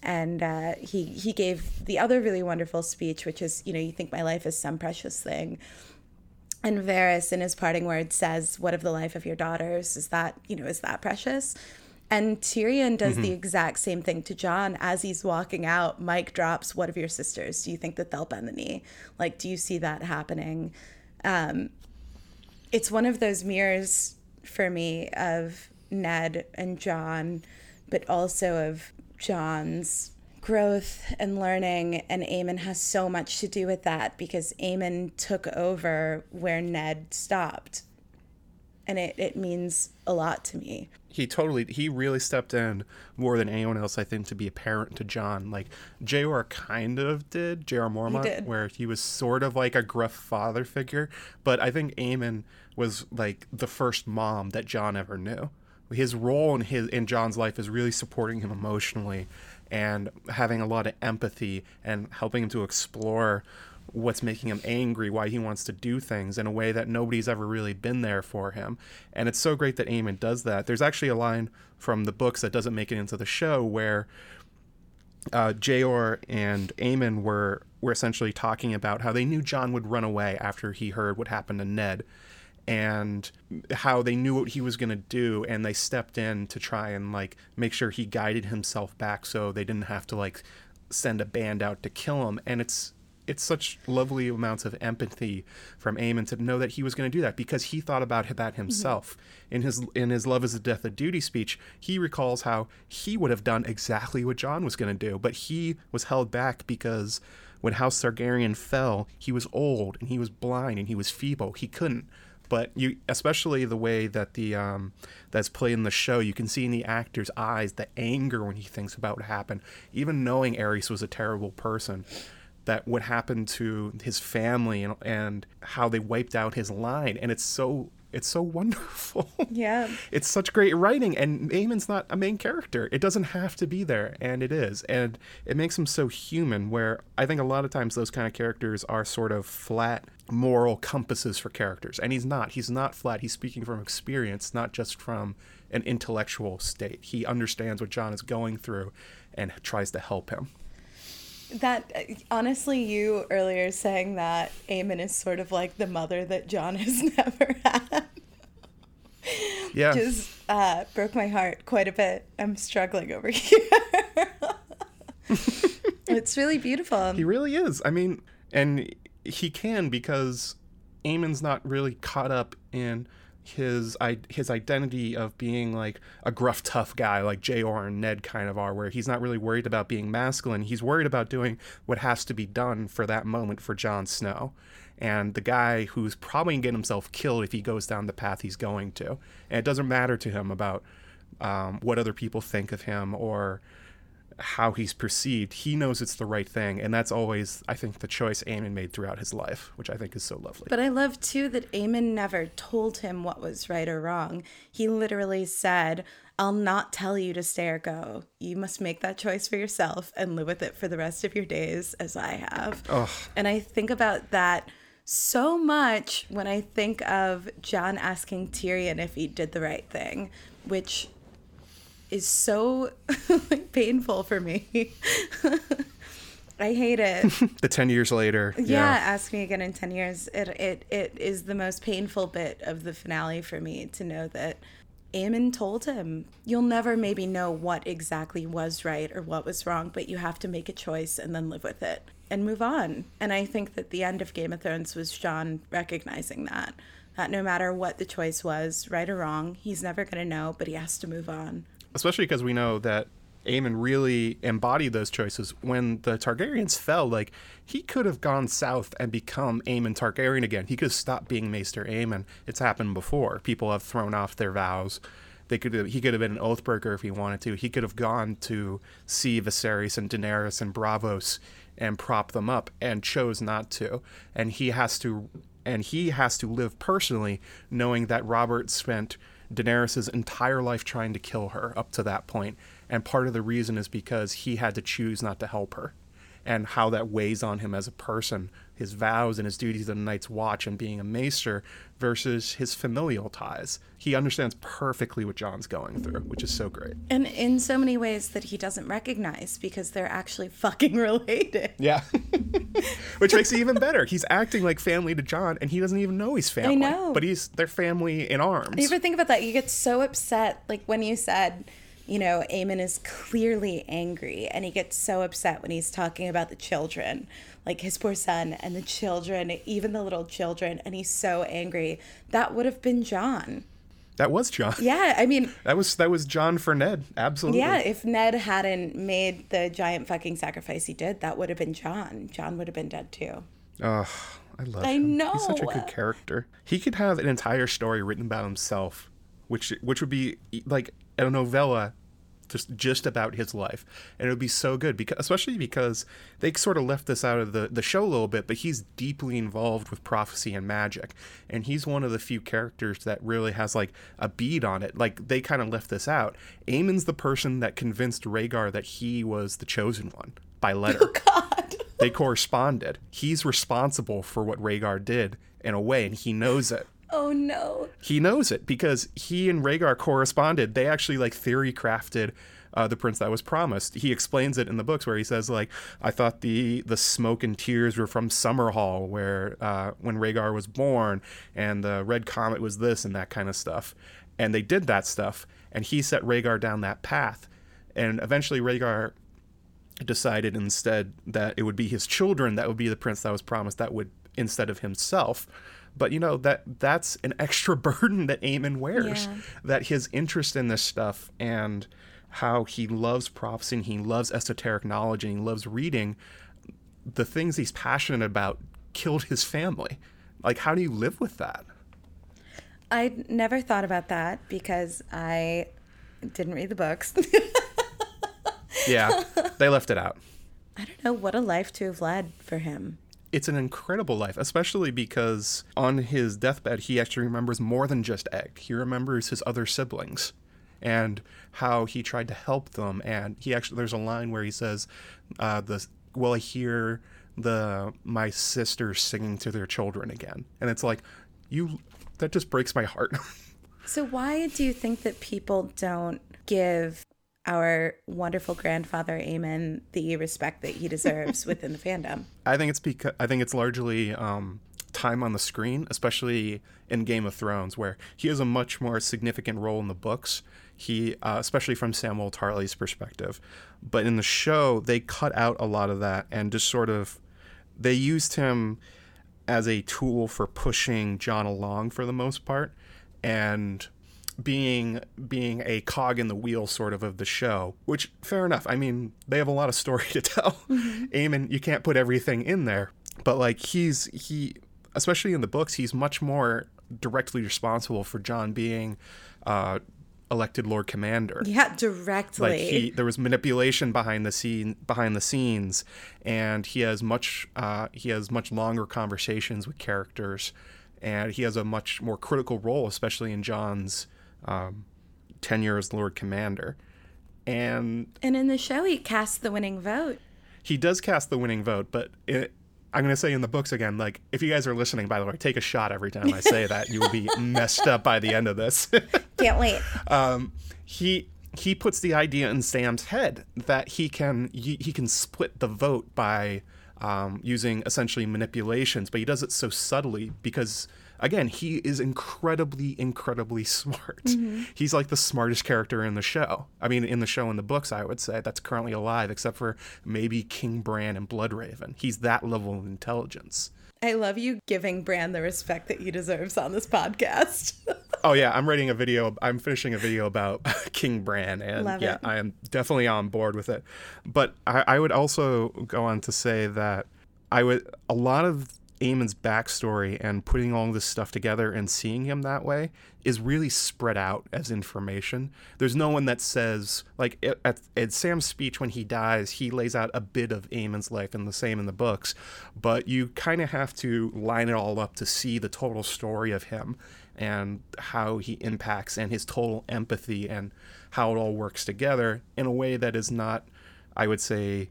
And uh, he he gave the other really wonderful speech, which is, you know, you think my life is some precious thing. And Varys, in his parting words, says, "What of the life of your daughters? Is that you know is that precious?" And Tyrion does mm-hmm. the exact same thing to Jon as he's walking out. Mic drops, What of your sisters? Do you think that they'll bend the knee? Like, do you see that happening? Um, it's one of those mirrors for me of Ned and Jon, but also of Jon's growth and learning. And Aemon has so much to do with that because Aemon took over where Ned stopped. And it, it means a lot to me he totally he really stepped in more than anyone else I think to be a parent to jon Like Jeor kind of did, Jeor Mormont, did. where he was sort of like a gruff father figure, but I think Aemon was like the first mom that jon ever knew. His role in his in jon's life is really supporting him emotionally and having a lot of empathy and helping him to explore what's making him angry, why he wants to do things in a way that nobody's ever really been there for him. And it's so great that Aemon does that. There's actually a line from the books that doesn't make it into the show where uh, and Aemon were were essentially talking about how they knew Jon would run away after he heard what happened to Ned, and how they knew what he was going to do, and they stepped in to try and like make sure he guided himself back, so they didn't have to like send a band out to kill him. And it's it's such lovely amounts of empathy from Aemon to know that he was going to do that because he thought about that mm-hmm. himself. Mm-hmm. In his in his Love is the Death of Duty speech, he recalls how he would have done exactly what Jon was going to do, but he was held back because when House Targaryen fell, he was old and he was blind and he was feeble. He couldn't. But you, especially the way that the um, that's played in the show, you can see in the actor's eyes the anger when he thinks about what happened, even knowing Aerys was a terrible person that what happened to his family and, and how they wiped out his line and it's so it's so wonderful. Yeah. it's such great writing and Aemon's not a main character. It doesn't have to be there and it is. And it makes him so human where I think a lot of times those kind of characters are sort of flat moral compasses for characters and he's not. He's not flat. He's speaking from experience, not just from an intellectual state. He understands what Jon is going through and tries to help him that honestly, you earlier saying that Aemon is sort of like the mother that Jon has never had. Yeah. Just uh, broke my heart quite a bit. I'm struggling over here. it's really beautiful. He really is. I mean, and he can because Aemon's not really caught up in his his identity of being like a gruff tough guy like Jeor and Ned kind of are where he's not really worried about being masculine. He's worried about doing what has to be done for that moment for Jon Snow. And the guy who's probably going to get himself killed if he goes down the path he's going to. And it doesn't matter to him about um, what other people think of him or how he's perceived, he knows it's the right thing, and that's always, I think, the choice Aemon made throughout his life, which I think is so lovely. But I love too that Aemon never told him what was right or wrong. He literally said, "I'll not tell you to stay or go. You must make that choice for yourself and live with it for the rest of your days, as I have." Ugh. And I think about that so much when I think of Jon asking Tyrion if he did the right thing, which is so like, painful for me. I hate it. the 10 years later. Yeah, yeah, ask me again in 10 years. It, it, it is the most painful bit of the finale for me to know that Aemon told him, You'll never maybe know what exactly was right or what was wrong, but you have to make a choice and then live with it and move on. And I think that the end of Game of Thrones was Jon recognizing that. That no matter what the choice was, right or wrong, he's never going to know, but he has to move on especially because we know that Aemon really embodied those choices. When the Targaryens fell, like he could have gone south and become Aemon Targaryen again. He could have stopped being Maester Aemon. It's happened before. People have thrown off their vows. They could have, he could have been an oathbreaker if he wanted to. He could have gone to see Viserys and Daenerys and Braavos and prop them up and chose not to. And he has to and he has to live personally knowing that Robert spent Daenerys' entire life trying to kill her up to that point, and part of the reason is because he had to choose not to help her, and how that weighs on him as a person, his vows and his duties of the Night's Watch and being a maester versus his familial ties. He understands perfectly what Jon's going through, which is so great. And in so many ways that he doesn't recognize because they're actually fucking related. Yeah. which makes it even better. He's acting like family to Jon and he doesn't even know he's family. I know. But he's their family in arms. You ever think about that? You get so upset like when you said you know, Aemon is clearly angry and he gets so upset when he's talking about the children like his poor son and the children, even the little children, and he's so angry. That would have been Jon. That was Jon. Yeah, I mean that was that was Jon for Ned. Absolutely. Yeah, if Ned hadn't made the giant fucking sacrifice he did, that would have been Jon. Jon would have been dead too. Oh, I love I him. know. He's such a good character. He could have an entire story written about himself, which which would be like a novella just just about his life. And it would be so good because especially because they sort of left this out of the the show a little bit but he's deeply involved with prophecy and magic. And he's one of the few characters that really has like a bead on it. Like they kind of left this out. Aemon's the person that convinced Rhaegar that he was the chosen one by oh, letter. Oh god. They corresponded. He's responsible for what Rhaegar did in a way and he knows it Oh no. He knows it because he and Rhaegar corresponded. They actually like theory crafted uh, the prince that was promised. He explains it in the books where he says like, "I thought the the smoke and tears were from Summerhall, where uh, when Rhaegar was born, and the red comet was this and that kind of stuff." And they did that stuff, and he set Rhaegar down that path, and eventually Rhaegar decided instead that it would be his children that would be the prince that was promised that would instead of himself but you know that that's an extra burden that Aemon wears. Yeah. That his interest in this stuff and how he loves prophecy and he loves esoteric knowledge and he loves reading the things he's passionate about killed his family. Like how do you live with that? I never thought about that because I didn't read the books. yeah, they left it out. I don't know what a life to have led for him it's an incredible life, especially because on his deathbed, he actually remembers more than just Egg. He remembers his other siblings and how he tried to help them. And he actually, there's a line where he says, uh, "The will I hear the my sisters singing to their children again?" And it's like, you, that just breaks my heart. so why do you think that people don't give our wonderful grandfather Aemon the respect that he deserves within the fandom. I think it's because I think it's largely um, time on the screen, especially in Game of Thrones, where he has a much more significant role in the books. He, uh, especially from Samwell Tarly's perspective, but in the show they cut out a lot of that and just sort of they used him as a tool for pushing Jon along for the most part, and being being a cog in the wheel sort of of the show which fair enough. I mean they have a lot of story to tell. Mm-hmm. Aemon you can't put everything in there but like he's he especially in the books he's much more directly responsible for jon being uh elected lord commander. Yeah directly. Like he there was manipulation behind the scene behind the scenes and he has much uh he has much longer conversations with characters and he has a much more critical role especially in jon's um, tenure as Lord Commander. And and in the show, he casts the winning vote. He does cast the winning vote, but it, I'm going to say in the books again, like, if you guys are listening, by the way, take a shot every time I say that. You will be messed up by the end of this. Can't wait. Um, he he puts the idea in Sam's head that he can he, he can split the vote by um, using essentially manipulations, but he does it so subtly because again, he is incredibly, incredibly smart. Mm-hmm. He's like the smartest character in the show. I mean, in the show in the books, I would say that's currently alive, except for maybe King Bran and Bloodraven. He's that level of intelligence. I love you giving Bran the respect that he deserves on this podcast. oh yeah, I'm writing a video. I'm finishing a video about King Bran, and love yeah, it. I am definitely on board with it. But I, I would also go on to say that I would a lot of Aemon's backstory and putting all this stuff together and seeing him that way is really spread out as information. There's no one that says like at, at Sam's speech when he dies, he lays out a bit of Aemon's life and the same in the books, but you kind of have to line it all up to see the total story of him and how he impacts and his total empathy and how it all works together in a way that is not, I would say,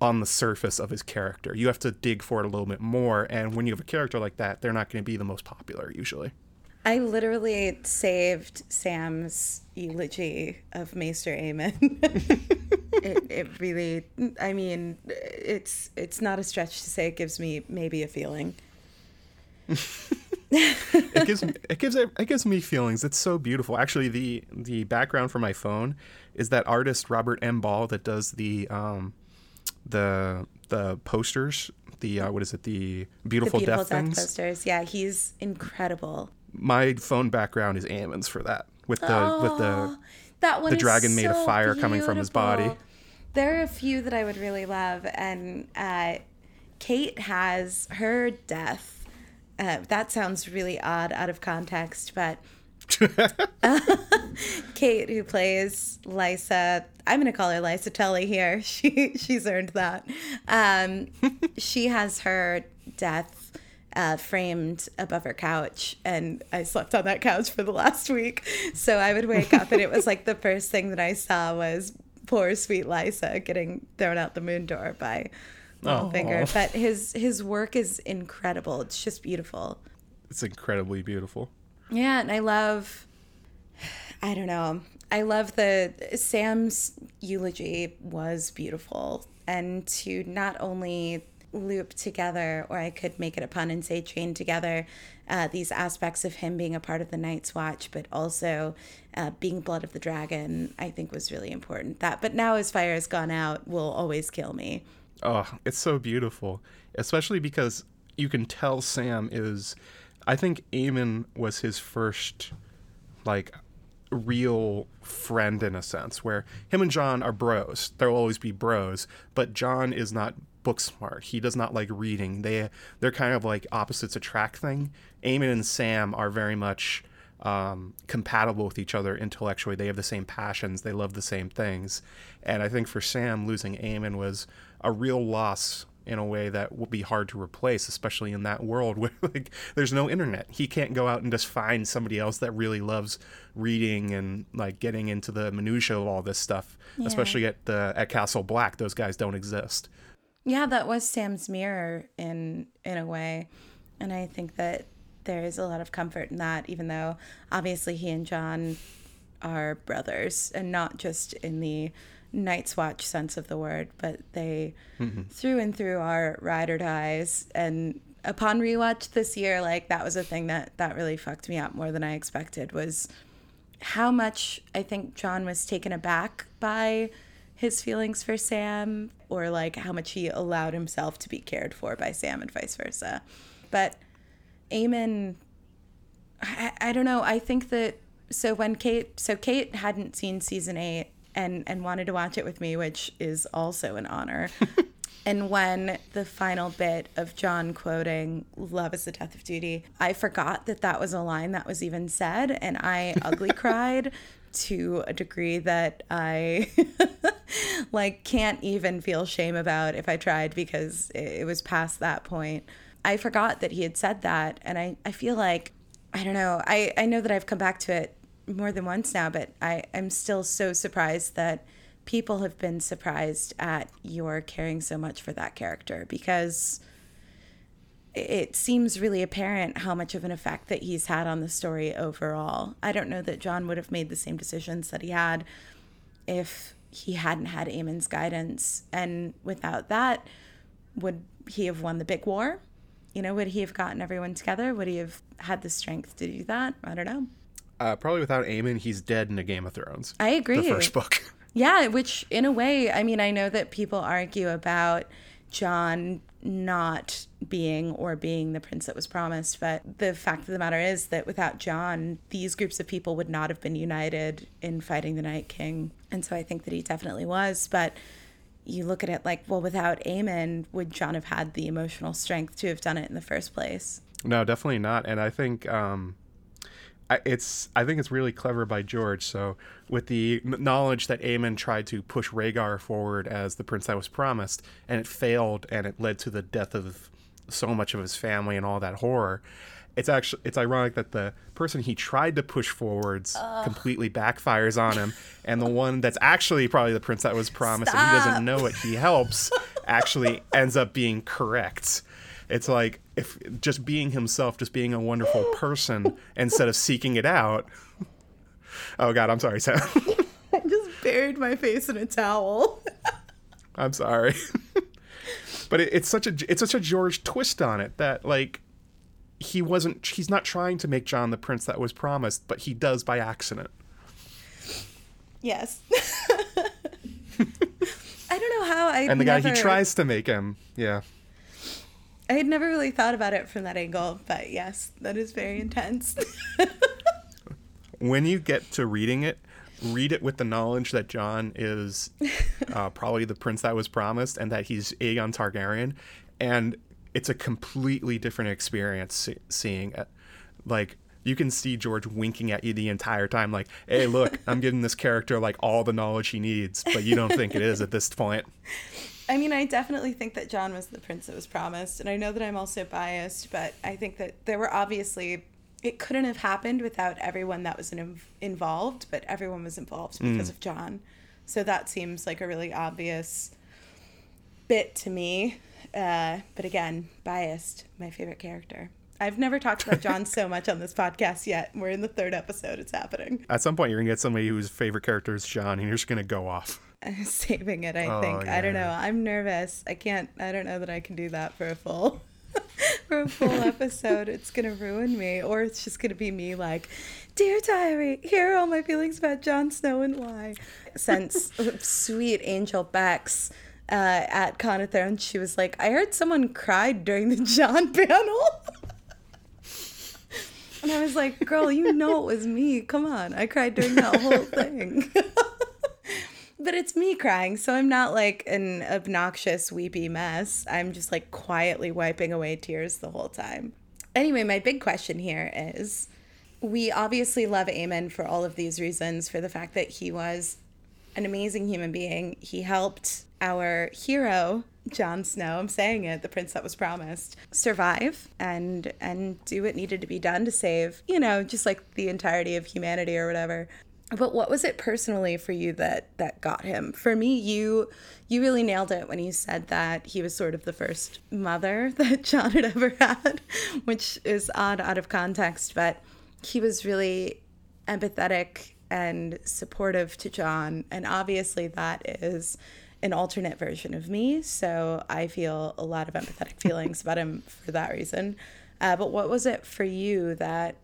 on the surface of his character. You have to dig for it a little bit more. And when you have a character like that, they're not going to be the most popular usually. I literally saved Sam's eulogy of Maester Aemon. it, it really, I mean, it's it's not a stretch to say it gives me maybe a feeling. it gives me it gives it gives me feelings. It's so beautiful. Actually, the the background for my phone is that artist Robert M. Ball that does the um, the the posters, the uh, what is it, the beautiful, the beautiful death, death things. posters. Yeah, he's incredible. My phone background is Aemon's for that with the oh, with the that one the dragon made so of fire beautiful. coming from his body. There are a few that I would really love, and uh, Kate has her death. Uh, that sounds really odd out of context, but Kate, who plays Lysa, I'm going to call her Lysa Telly here. She she's earned that. Um, she has her death uh, framed above her couch, and I slept on that couch for the last week. So I would wake up, and it was like the first thing that I saw was poor sweet Lysa getting thrown out the moon door by Littlefinger. But his his work is incredible. It's just beautiful. It's incredibly beautiful. Yeah, and I love I don't know. I love the Sam's eulogy was beautiful and to not only loop together or I could make it a pun and say chain together uh, these aspects of him being a part of the Night's Watch, but also uh, being blood of the dragon, I think was really important. That, but now as fire has gone out, will always kill me. Oh, it's so beautiful, especially because you can tell Sam is I think Aemon was his first like real friend in a sense where him and Jon are bros. They'll always be bros, but Jon is not book smart. He does not like reading. They they're kind of like opposites attract thing. Aemon and Sam are very much um, compatible with each other intellectually. They have the same passions. They love the same things. And I think for Sam, losing Aemon was a real loss in a way that will be hard to replace, especially in that world where like there's no internet. He can't go out and just find somebody else that really loves reading and like getting into the minutia of all this stuff. Yeah. Especially at the at Castle Black, those guys don't exist. Yeah, that was Sam's mirror in in a way, and I think that there is a lot of comfort in that, even though obviously he and Jon are brothers, and not just in the Night's Watch sense of the word, but they mm-hmm. through and through are ride or dies. And upon rewatch this year, like that was a thing that that really fucked me up more than I expected was how much I think Jon was taken aback by his feelings for Sam or like how much he allowed himself to be cared for by Sam and vice versa. But Aemon, I, I don't know. I think that so when Kate, so Kate hadn't seen season eight and and wanted to watch it with me, which is also an honor. and when the final bit of Jon quoting "Love is the death of duty," I forgot that that was a line that was even said, and I ugly cried to a degree that I like can't even feel shame about if I tried because it was past that point. I forgot that he had said that and I, I feel like I don't know. I, I know that I've come back to it more than once now, but I, I'm still so surprised that people have been surprised at your caring so much for that character because it seems really apparent how much of an effect that he's had on the story overall. I don't know that Jon would have made the same decisions that he had if he hadn't had Aemon's guidance. And without that, would he have won the big war? You know, would he have gotten everyone together? Would he have had the strength to do that? I don't know. Uh, probably without Aemon, he's dead in a Game of Thrones. I agree. The first book. Yeah, which in a way, I mean, I know that people argue about Jon not being or being the prince that was promised, but the fact of the matter is that without Jon, these groups of people would not have been united in fighting the Night King. And so I think that he definitely was, but you look at it like, well, without Aemon, would Jon have had the emotional strength to have done it in the first place? No, definitely not. And I think um, I, it's I think it's really clever by George. So with the knowledge that Aemon tried to push Rhaegar forward as the prince that was promised, and it failed, and it led to the death of so much of his family and all that horror. It's actually it's ironic that the person he tried to push forwards uh. completely backfires on him, and the one that's actually probably the prince that was promised Stop. and he doesn't know it, he helps, actually ends up being correct. It's like if just being himself, just being a wonderful person instead of seeking it out. Oh God, I'm sorry, Sam. I just buried my face in a towel. I'm sorry, but it, it's such a it's such a George twist on it that like he wasn't he's not trying to make Jon the prince that was promised, but he does by accident. Yes. I don't know how I. And the never... guy he tries to make him, yeah. I had never really thought about it from that angle, but yes, that is very intense. when you get to reading it, read it with the knowledge that Jon is uh, probably the prince that was promised and that he's Aegon Targaryen. And it's a completely different experience see- seeing it. Like, you can see George winking at you the entire time, like, hey, look, I'm giving this character like all the knowledge he needs, but you don't think it is at this point. I mean, I definitely think that Jon was the prince that was promised, and I know that I'm also biased, but I think that there were obviously it couldn't have happened without everyone that was in, involved, but everyone was involved because mm. of Jon. So that seems like a really obvious bit to me. Uh, but again, biased, my favorite character. I've never talked about Jon so much on this podcast yet. We're in the third episode. It's happening. At some point, you're going to get somebody whose favorite character is Jon, and you're just going to go off. saving it. I oh, think. Yeah. I don't know. I'm nervous. I can't. I don't know that I can do that for a full. for a full episode, it's gonna ruin me, or it's just gonna be me like, "Dear diary, here are all my feelings about Jon Snow and why." Since sweet Angel Bex uh, at Con of Thrones, she was like, "I heard someone cried during the Jon panel." and I was like, "Girl, you know it was me. Come on, I cried during that whole thing." But it's me crying, so I'm not like an obnoxious, weepy mess. I'm just like quietly wiping away tears the whole time. Anyway, my big question here is we obviously love Aemon for all of these reasons, for the fact that he was an amazing human being. He helped our hero, Jon Snow, I'm saying it, the prince that was promised, survive and and do what needed to be done to save, you know, just like the entirety of humanity or whatever but what was it personally for you that that got him? For me you you really nailed it when you said that he was sort of the first mother that jon had ever had which is odd out of context but he was really empathetic and supportive to jon. And obviously that is an alternate version of me so i feel a lot of empathetic feelings about him for that reason. Uh, but what was it for you that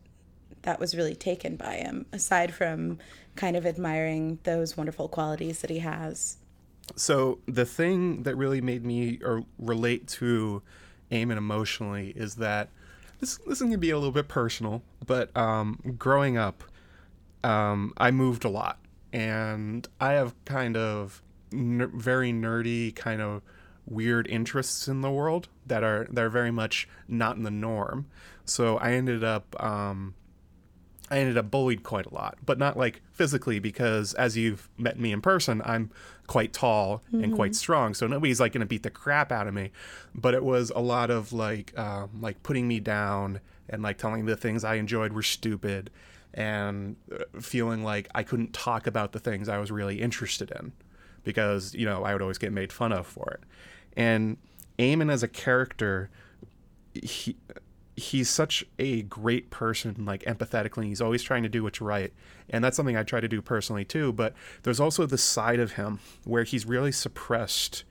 that was really taken by him, aside from kind of admiring those wonderful qualities that he has? So the thing that really made me or relate to Aemon emotionally is that this this is gonna be a little bit personal, but um, growing up, um, I moved a lot, and I have kind of ner- very nerdy kind of weird interests in the world that are that are very much not in the norm. So I ended up um, I ended up bullied quite a lot, but not like physically because as you've met me in person, I'm quite tall mm-hmm. and quite strong. So nobody's like going to beat the crap out of me. But it was a lot of like um, like putting me down and like telling me the things I enjoyed were stupid and uh, feeling like I couldn't talk about the things I was really interested in because you know I would always get made fun of for it. And Aemon as a character, he he's such a great person like empathetically he's always trying to do what's right. And that's something i try to do personally too but there's also the side of him where he's really suppressed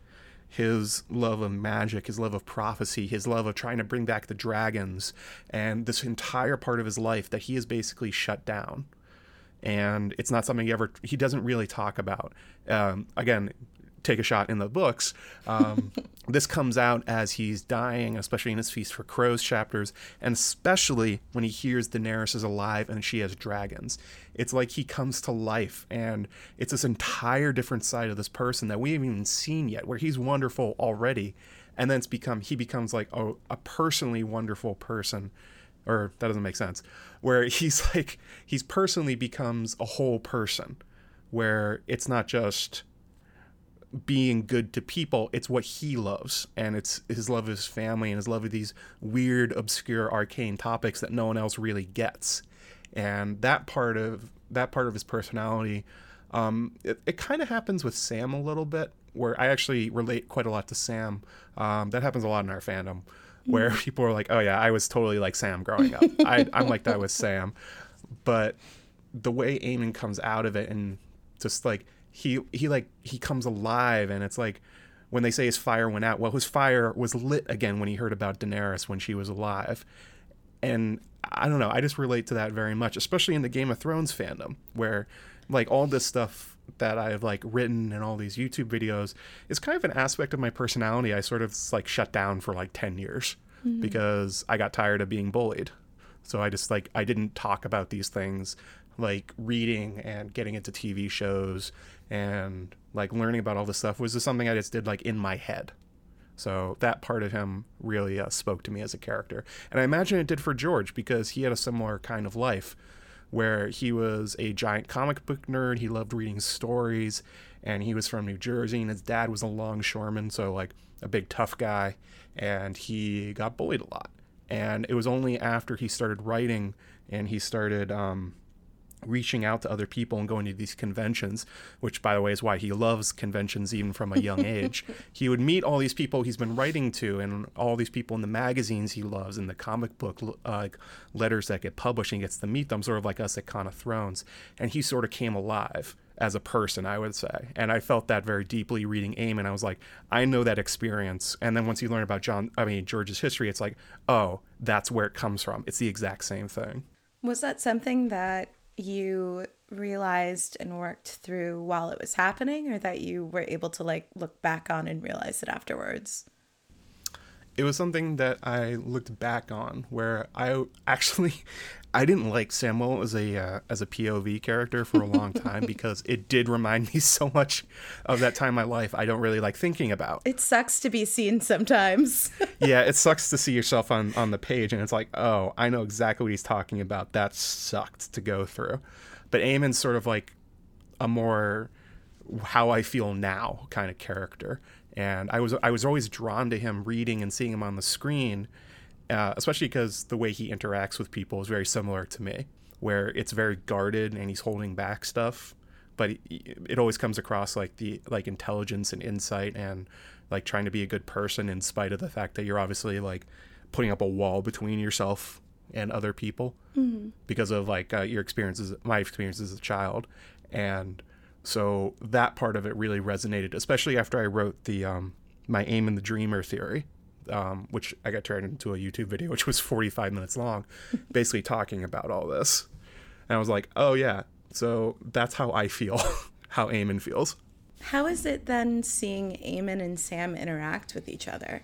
his love of magic his love of prophecy his love of trying to bring back the dragons and this entire part of his life that he has basically shut down. And it's not something he ever he doesn't really talk about. Um, again take a shot in the books. Um, this comes out as he's dying, especially in his Feast for Crows chapters, and especially when he hears Daenerys is alive and she has dragons. It's like he comes to life, and it's this entire different side of this person that we haven't even seen yet, where he's wonderful already, and then it's become he becomes like a, a personally wonderful person. Or that doesn't make sense. Where he's like he's personally becomes a whole person, where it's not just being good to people. It's what he loves, and it's his love of his family and his love of these weird, obscure, arcane topics that no one else really gets. And that part of that part of his personality, um, it, it kind of happens with Sam a little bit, where I actually relate quite a lot to Sam. Um, that happens a lot in our fandom, where mm. people are like, "Oh yeah, I was totally like Sam growing up. I, I'm like that with Sam," but the way Aemon comes out of it and just like he he like he comes alive and it's like when they say his fire went out well his fire was lit again when he heard about Daenerys when she was alive and I don't know I just relate to that very much especially in the Game of Thrones fandom where like all this stuff that I've like written and all these YouTube videos is kind of an aspect of my personality I sort of like shut down for like 10 years mm-hmm. because I got tired of being bullied so I just like I didn't talk about these things like reading and getting into TV shows and like learning about all this stuff was just something I just did like in my head. So that part of him really uh, spoke to me as a character. And I imagine it did for George because he had a similar kind of life where he was a giant comic book nerd. He loved reading stories and he was from New Jersey and his dad was a longshoreman, so like a big tough guy. And he got bullied a lot. And it was only after he started writing and he started um, reaching out to other people and going to these conventions, which, by the way, is why he loves conventions even from a young age. he would meet all these people he's been writing to and all these people in the magazines he loves and the comic book uh, letters that get published and gets to meet them, sort of like us at Con of Thrones. And he sort of came alive as a person, I would say. And I felt that very deeply reading Aim, and I was like, I know that experience. And then once you learn about Jon, I mean, George's history, it's like, oh, that's where it comes from. It's the exact same thing. Was that something that you realized and worked through while it was happening or that you were able to like look back on and realize it afterwards? It was something that I looked back on where I actually I didn't like Samwell as a uh, as a POV character for a long time because it did remind me so much of that time in my life I don't really like thinking about. It sucks to be seen sometimes. yeah, it sucks to see yourself on on the page and it's like, "Oh, I know exactly what he's talking about. That sucked to go through." But Aemon's sort of like a more how I feel now kind of character. And I was I was always drawn to him reading and seeing him on the screen uh, especially because the way he interacts with people is very similar to me, where it's very guarded and he's holding back stuff, but it, it always comes across like the like intelligence and insight and like trying to be a good person in spite of the fact that you're obviously like putting up a wall between yourself and other people mm-hmm. because of like uh, your experiences, my experience as a child, and so that part of it really resonated, especially after I wrote the um, my aim in the dreamer theory um, which I got turned into a YouTube video, which was 45 minutes long, basically talking about all this. And I was like, oh, yeah, so that's how I feel, how Aemon feels. How is it then seeing Aemon and Sam interact with each other?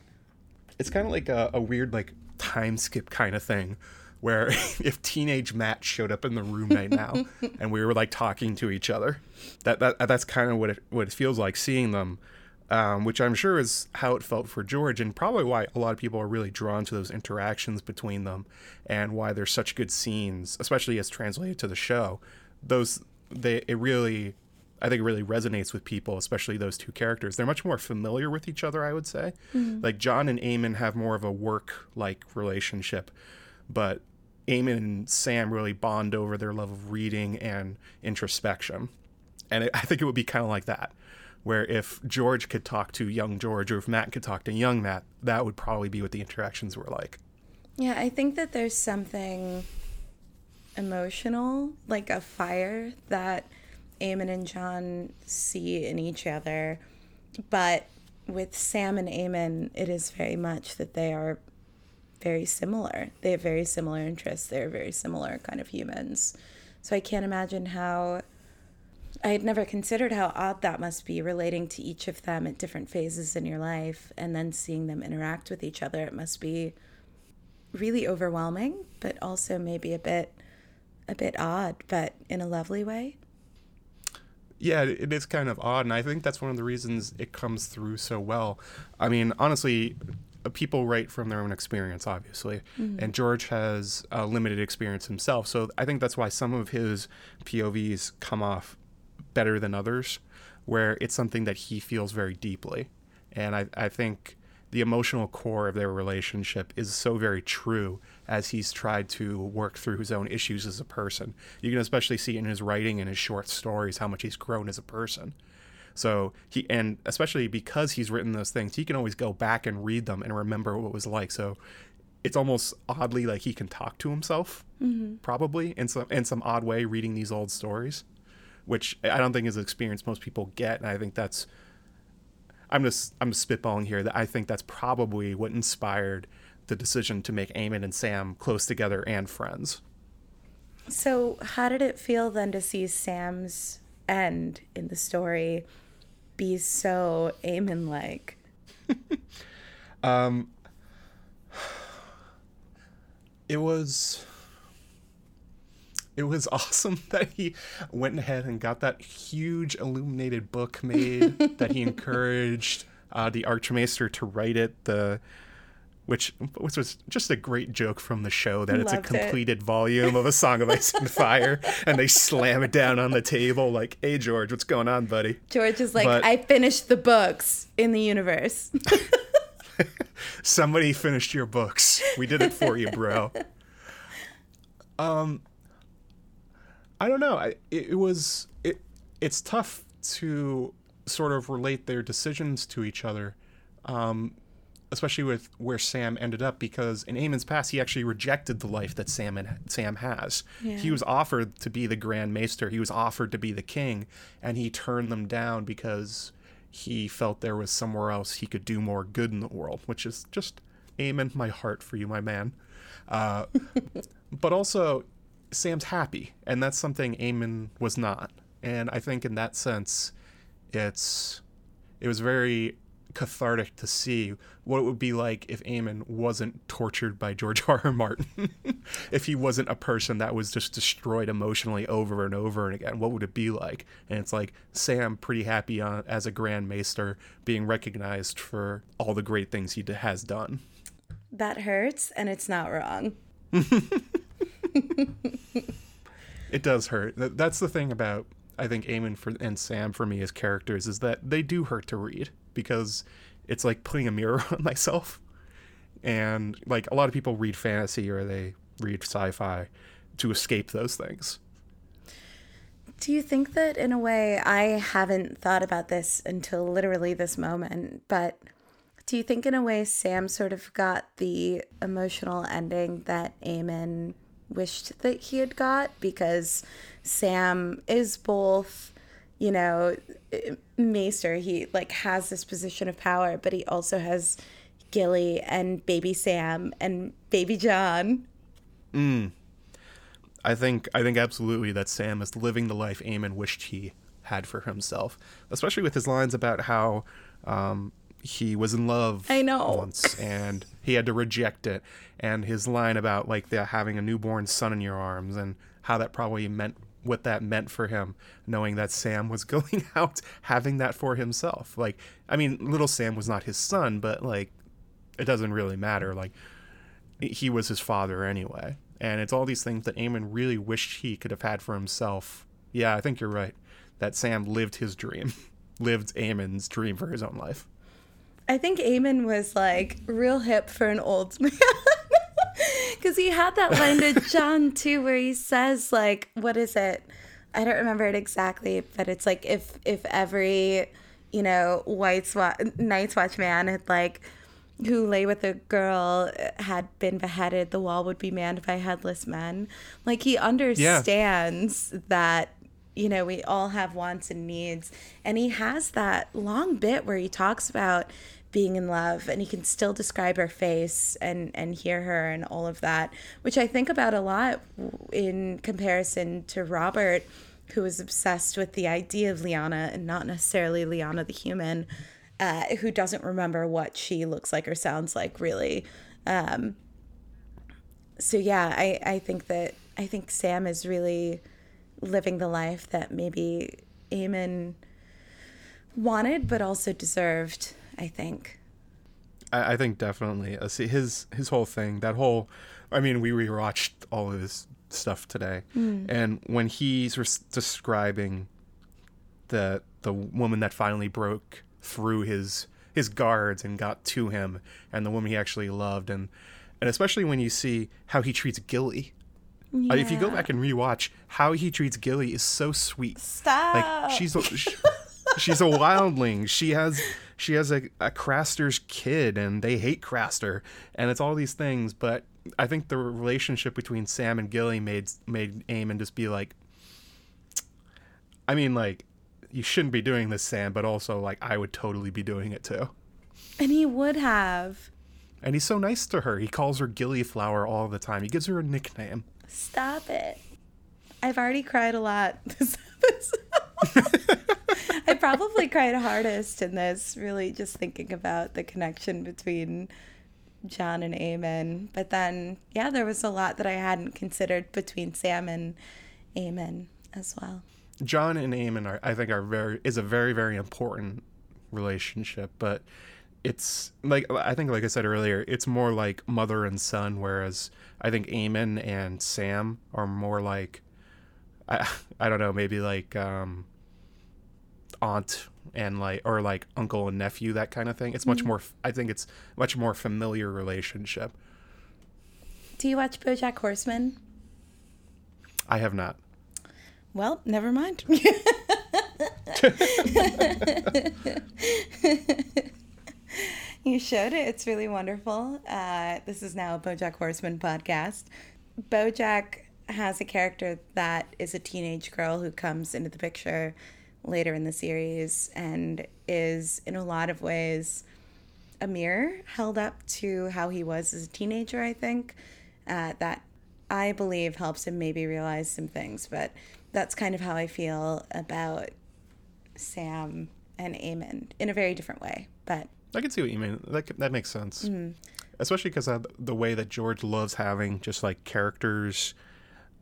It's kind of like a, a weird like time skip kind of thing where if teenage Matt showed up in the room right now and we were like talking to each other, that, that that's kind of what it what it feels like seeing them, um, which I'm sure is how it felt for George and probably why a lot of people are really drawn to those interactions between them and why there's such good scenes, especially as translated to the show. Those they it really I think it really resonates with people, especially those two characters. They're much more familiar with each other, I would say. Mm-hmm. Like Jon and Aemon have more of a work like relationship, but Aemon and Sam really bond over their love of reading and introspection. And it, I think it would be kind of like that, where if George could talk to young George or if Matt could talk to young Matt, that would probably be what the interactions were like. Yeah, I think that there's something emotional, like a fire that Aemon and Jon see in each other. But with Sam and Aemon, it is very much that they are very similar. They have very similar interests. They're very similar kind of humans. So I can't imagine how. I had never considered how odd that must be relating to each of them at different phases in your life and then seeing them interact with each other. It must be really overwhelming, but also maybe a bit a bit odd, but in a lovely way. Yeah, it is kind of odd, and I think that's one of the reasons it comes through so well. I mean, honestly, people write from their own experience, obviously, mm-hmm. and George has a limited experience himself. So I think that's why some of his POVs come off better than others, where it's something that he feels very deeply. And I, I think the emotional core of their relationship is so very true as he's tried to work through his own issues as a person. You can especially see in his writing and his short stories how much he's grown as a person. So he and especially because he's written those things, he can always go back and read them and remember what it was like. So it's almost oddly like he can talk to himself, mm-hmm. probably in some in some odd way, reading these old stories, which I don't think is an experience most people get. And I think that's I'm just I'm spitballing here that I think that's probably what inspired the decision to make Aemon and Sam close together and friends. So, how did it feel then to see Sam's end in the story be so Aemon like? um, it was it was awesome that he went ahead and got that huge illuminated book made that he encouraged uh, the archmaester to write it the which which was just a great joke from the show that it's a completed it. volume of a song of ice and fire and they slam it down on the table like hey george what's going on buddy? George is like but, i finished the books in the universe. Somebody finished your books. We did it for you bro. Um i don't know. I, it, it was it it's tough to sort of relate their decisions to each other. Um especially with where Sam ended up, because in Aemon's past, he actually rejected the life that Sam and Sam has. Yeah. He was offered to be the Grand Maester, he was offered to be the king, and he turned them down because he felt there was somewhere else he could do more good in the world, which is just Aemon, my heart for you, my man. Uh, but also, Sam's happy, and that's something Aemon was not. And I think in that sense, it's it was very cathartic to see what it would be like if Aemon wasn't tortured by George R. R. Martin. if he wasn't a person that was just destroyed emotionally over and over and again, what would it be like? And it's like Sam pretty happy on, as a Grand Maester being recognized for all the great things he has done. That hurts, and it's not wrong. it does hurt. That's the thing about I think Aemon for and Sam for me as characters is that they do hurt to read because it's like putting a mirror on myself. And like a lot of people read fantasy or they read sci-fi to escape those things. Do you think that in a way I haven't thought about this until literally this moment, but do you think in a way Sam sort of got the emotional ending that Aemon wished that he had got because Sam is both you know, Maester, he like has this position of power, but he also has Gilly and baby Sam and baby Jon. Mm. I think I think absolutely that Sam is living the life Aemon wished he had for himself, especially with his lines about how um, he was in love I know. once and he had to reject it, and his line about like the having a newborn son in your arms and how that probably meant what that meant for him, knowing that Sam was going out having that for himself. Like, I mean, little Sam was not his son, but like, it doesn't really matter. Like, he was his father anyway. And it's all these things that Aemon really wished he could have had for himself. Yeah, I think you're right. That Sam lived his dream, lived Aemon's dream for his own life. I think Aemon was like real hip for an old man. Because he had that line to Jon too, where he says like, "What is it? I don't remember it exactly, but it's like if if every you know white wa- night's watch man had like who lay with a girl uh, had been beheaded, the wall would be manned by headless men. Like he understands that you know we all have wants and needs, and he has that long bit where he talks about being in love and he can still describe her face and and hear her and all of that which i think about a lot in comparison to robert who is obsessed with the idea of Lyanna and not necessarily Lyanna the human uh, who doesn't remember what she looks like or sounds like really. Um, so yeah I, I think that i think sam is really living the life that maybe Aemon wanted but also deserved I think. I, I think definitely. Uh, see his his whole thing, that whole. I mean, we rewatched all of his stuff today, mm. and when he's describing the the woman that finally broke through his his guards and got to him, and the woman he actually loved, and and especially when you see how he treats Gilly. Yeah. Uh, if you go back and rewatch, how he treats Gilly is so sweet. Stop. Like she's a, she, she's a wildling. She has she has a, a Craster's kid and they hate Craster and it's all these things. But I think the relationship between Sam and Gilly made made Aemon just be like, I mean, like you shouldn't be doing this, Sam, but also like I would totally be doing it too. And he would have. And he's so nice to her. He calls her Gillyflower all the time. He gives her a nickname. Stop it. I've already cried a lot this episode. I probably cried hardest in this, really just thinking about the connection between Jon and Aemon. But then, yeah, there was a lot that I hadn't considered between Sam and Aemon as well. Jon and Aemon are, I think, are very is a very very important relationship, but it's like I think, like I said earlier, it's more like mother and son, whereas I think Aemon and Sam are more like I I don't know, maybe like um, aunt and like or like uncle and nephew that kind of thing. It's much mm-hmm. more i think it's much more familiar relationship. Do you watch bojack horseman? I have not. Well never mind. You should it's really wonderful. Uh, this is now a bojack horseman podcast. Bojack has a character that is a teenage girl who comes into the picture later in the series and is in a lot of ways a mirror held up to how he was as a teenager, I think. Uh, that I believe helps him maybe realize some things, but that's kind of how I feel about Sam and Aemon in a very different way. But I can see what you mean. That that makes sense, mm-hmm. especially because the way that George loves having just like characters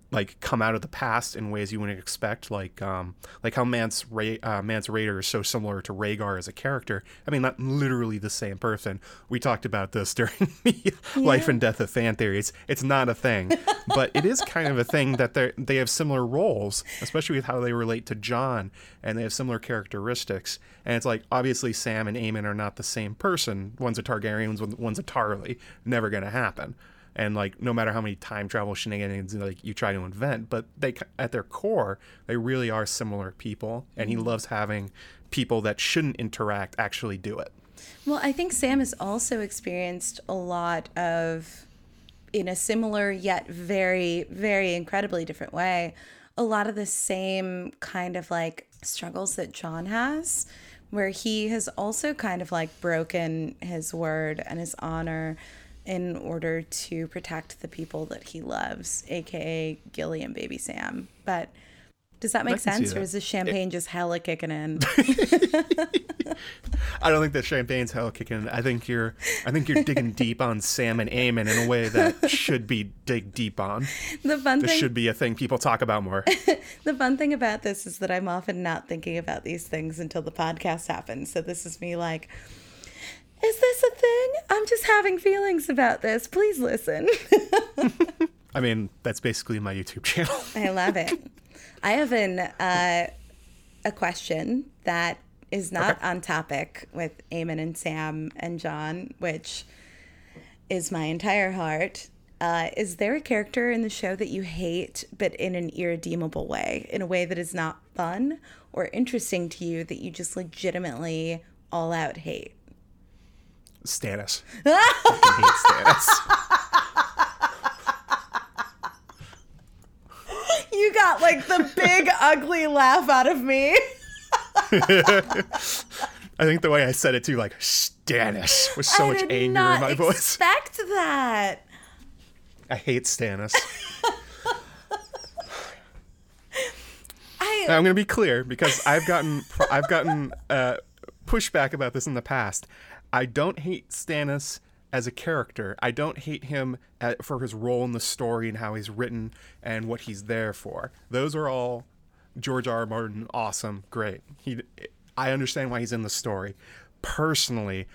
like come out of the past in ways you wouldn't expect, like um, like how Mance Ray, uh, Mance Rayder is so similar to Rhaegar as a character. I mean, not literally the same person. We talked about this during the yeah. Life and Death of Fan Theories. It's not a thing, but it is kind of a thing that they they have similar roles, especially with how they relate to Jon, and they have similar characteristics. And it's like obviously Sam and Aemon are not the same person. One's a Targaryen, one's, one's a Tarly. Never gonna happen and like no matter how many time travel shenanigans like you try to invent but they at their core they really are similar people and he mm-hmm. loves having people that shouldn't interact actually do it well i think sam has also experienced a lot of in a similar yet very very incredibly different way a lot of the same kind of like struggles that jon has where he has also kind of like broken his word and his honor in order to protect the people that he loves, aka Gilly and Baby Sam. But Does that make I can see sense, or is the champagne just hella kicking in? I don't think that champagne's hella kicking. in. I think you're I think you're digging deep on Sam and Aemon in a way that should be dig deep on. the fun This thing, should be a thing people talk about more. the fun thing about this is that I'm often not thinking about these things until the podcast happens. So this is me like, is this a thing? I'm just having feelings about this. Please listen. I mean, that's basically my YouTube channel. I love it. I have an uh, a question that is not on topic with Aemon and Sam and John, which is my entire heart. Uh, is there a character in the show that you hate, but in an irredeemable way, in a way that is not fun or interesting to you, that you just legitimately all out hate? Stannis. I hate Stannis. You got like the big ugly laugh out of me. I think the way I said it too, like Stannis, with so I much anger in my voice. expect that. I hate Stannis. I. I'm going to be clear because I've gotten I've gotten uh, pushback about this in the past. I don't hate Stannis as a character. I don't hate him at, for his role in the story and how he's written and what he's there for. Those are all George R. R. Martin. Awesome, great. He, I understand why he's in the story. Personally,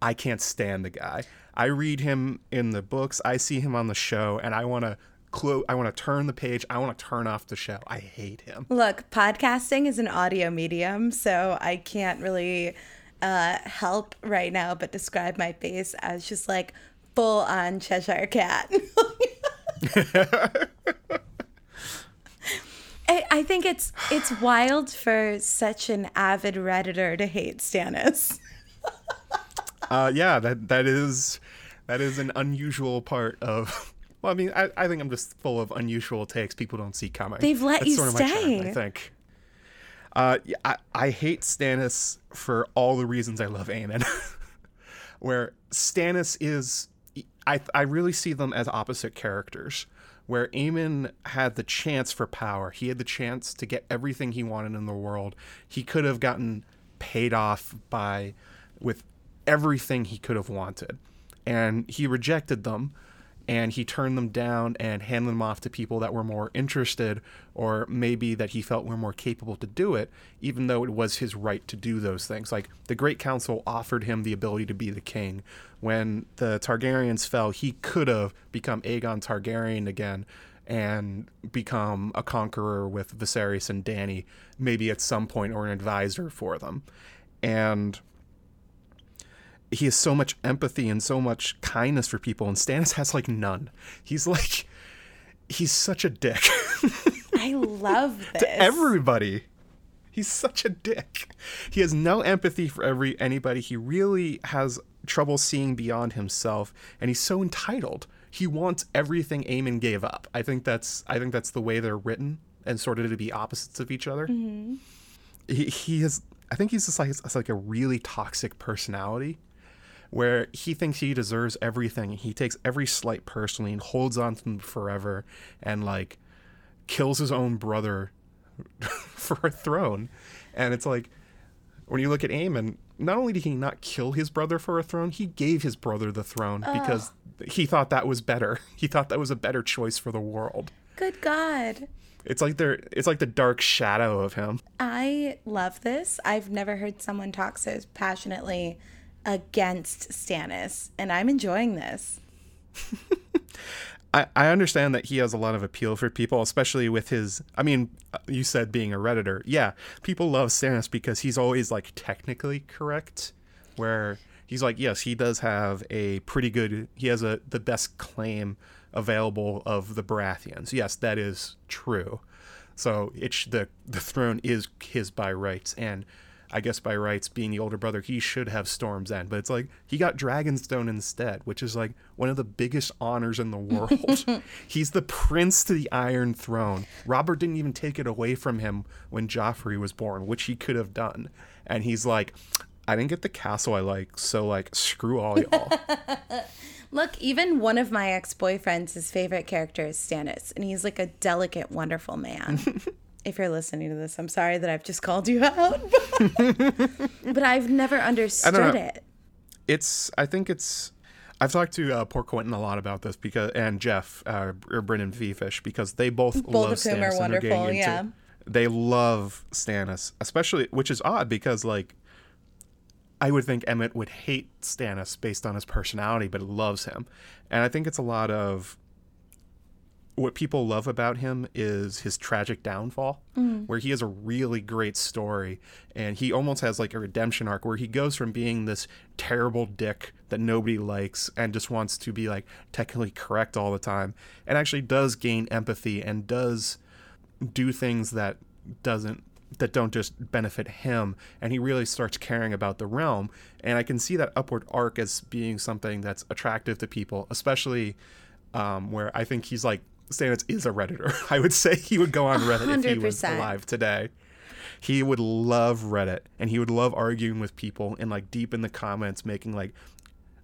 I can't stand the guy. I read him in the books. I see him on the show, and I want to I want to turn the page. I want to turn off the show. I hate him. Look, podcasting is an audio medium, so I can't really uh, help right now but describe my face as just like full on Cheshire Cat. I, I think it's it's wild for such an avid redditor to hate Stannis. Uh, yeah, that that is that is an unusual part of. Well, I mean, I, I think I'm just full of unusual takes people don't see coming. They've let That's you sort of my charm. I think. Uh, I, I hate Stannis for all the reasons I love Aemon. where Stannis is, I I really see them as opposite characters. Where Aemon had the chance for power, he had the chance to get everything he wanted in the world. He could have gotten paid off by with everything he could have wanted, and he rejected them and he turned them down and handed them off to people that were more interested or maybe that he felt were more capable to do it even though it was his right to do those things. Like the great council offered him the ability to be the king. When the targaryens fell he could have become aegon targaryen again and become a conqueror with Viserys and Dany, maybe at some point or an advisor for them. And he has so much empathy and so much kindness for people and Stannis has like none. He's like he's such a dick I love this. to everybody. He's such a dick. He has no empathy for every anybody. He really has trouble seeing beyond himself and he's so entitled. He wants everything Aemon gave up. I think that's I think that's the way they're written and sort of to be opposites of each other. Mm-hmm. He he has I think he's just like it's like a really toxic personality where he thinks he deserves everything. He takes every slight personally and holds on to them forever and like kills his own brother for a throne. And it's like when you look at Aemon, not only did he not kill his brother for a throne, he gave his brother the throne because he thought that was better. He thought that was a better choice for the world. Good God. It's like they're it's like the dark shadow of him. I love this. I've never heard someone talk so passionately against Stannis, and I'm enjoying this. I, I understand that he has a lot of appeal for people, especially with his. I mean, uh, you said being a redditor. Yeah, people love Stannis because he's always like technically correct, where he's like, yes, he does have a pretty good. He has a the best claim available of the Baratheons. Yes, that is true. So it's the the throne is his by rights, and I guess by rights, being the older brother, he should have Storm's End. But it's like he got Dragonstone instead, which is like one of the biggest honors in the world. He's the prince to the Iron Throne. Robert didn't even take it away from him when Joffrey was born, which he could have done. And he's like, I didn't get the castle I like, so like screw all y'all. Look, even one of my ex boyfriends, his favorite character is Stannis, and he's like a delicate, wonderful man. if you're listening to this, I'm sorry that I've just called you out, but I've never understood it. It's. I think it's. I've talked to uh, poor Quentin a lot about this because and Jeff uh, or BryndenBFish because they both, Both love of whom are Stannis and getting wonderful, into- yeah. They love Stannis, especially which is odd because like I would think Emmett would hate Stannis based on his personality, but loves him. And I think it's a lot of what people love about him is his tragic downfall, where he has a really great story and he almost has like a redemption arc where he goes from being this terrible dick that nobody likes and just wants to be like technically correct all the time and actually does gain empathy and does do things that doesn't that don't just benefit him and he really starts caring about the realm and i can see that upward arc as being something that's attractive to people especially um, where i think he's like Stannis is a redditor i would say he would go on reddit if he was alive today he would love reddit and he would love arguing with people and like deep in the comments making like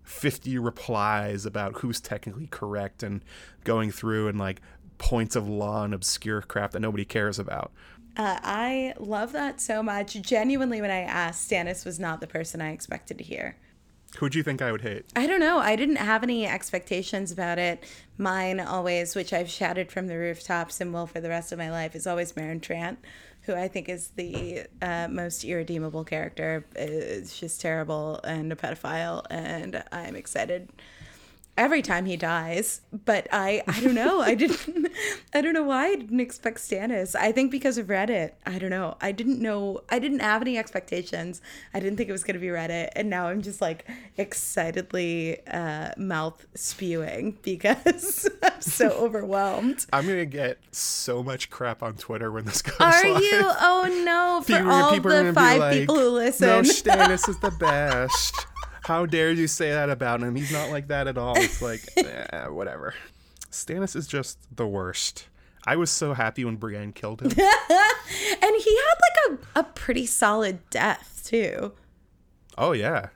50 replies about who's technically correct and going through and like points of law and obscure crap that nobody cares about. Uh, I love that so much. Genuinely, when I asked, Stannis was not the person I expected to hear. Who'd you think I would hate? I don't know. I didn't have any expectations about it. Mine always, which I've shouted from the rooftops and will for the rest of my life, is always Meryn Trant, who I think is the uh, most irredeemable character. It's just terrible and a pedophile, and I'm excited every time he dies. But I, I don't know. I didn't. I don't know why I didn't expect Stannis. I think because of Reddit. I don't know. I didn't know. I didn't have any expectations. I didn't think it was gonna be Reddit, and now I'm just like excitedly uh, mouth spewing because I'm so overwhelmed. I'm gonna get so much crap on Twitter when this goes Are live. you? Oh no! For People- all people the five like, people who listen. No, Stannis is the best. How dare you say that about him? He's not like that at all. It's like, eh, whatever. Stannis is just the worst. I was so happy when Brienne killed him. and he had like a, a pretty solid death too. oh yeah,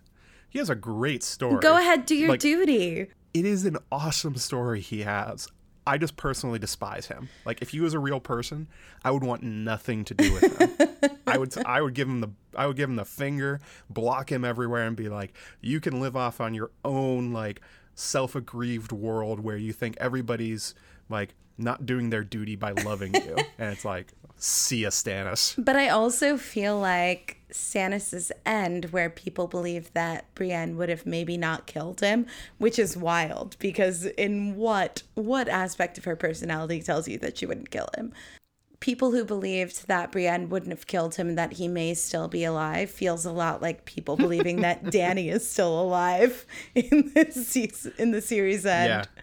he has a great story. Go ahead, do your Like, duty. it is an awesome story he has. I just personally despise him. Like if he was a real person, I would want nothing to do with him. I would I would give him the I would give him the finger, block him everywhere and be like, "You can live off on your own like self-aggrieved world where you think everybody's like not doing their duty by loving you." and it's like, "See ya, Stannis." But I also feel like Stannis's end, where people believe that Brienne would have maybe not killed him, which is wild because in what what aspect of her personality tells you that she wouldn't kill him? People who believed that Brienne wouldn't have killed him, that he may still be alive, feels a lot like people believing that Dany is still alive in this season, in the series end. Yeah.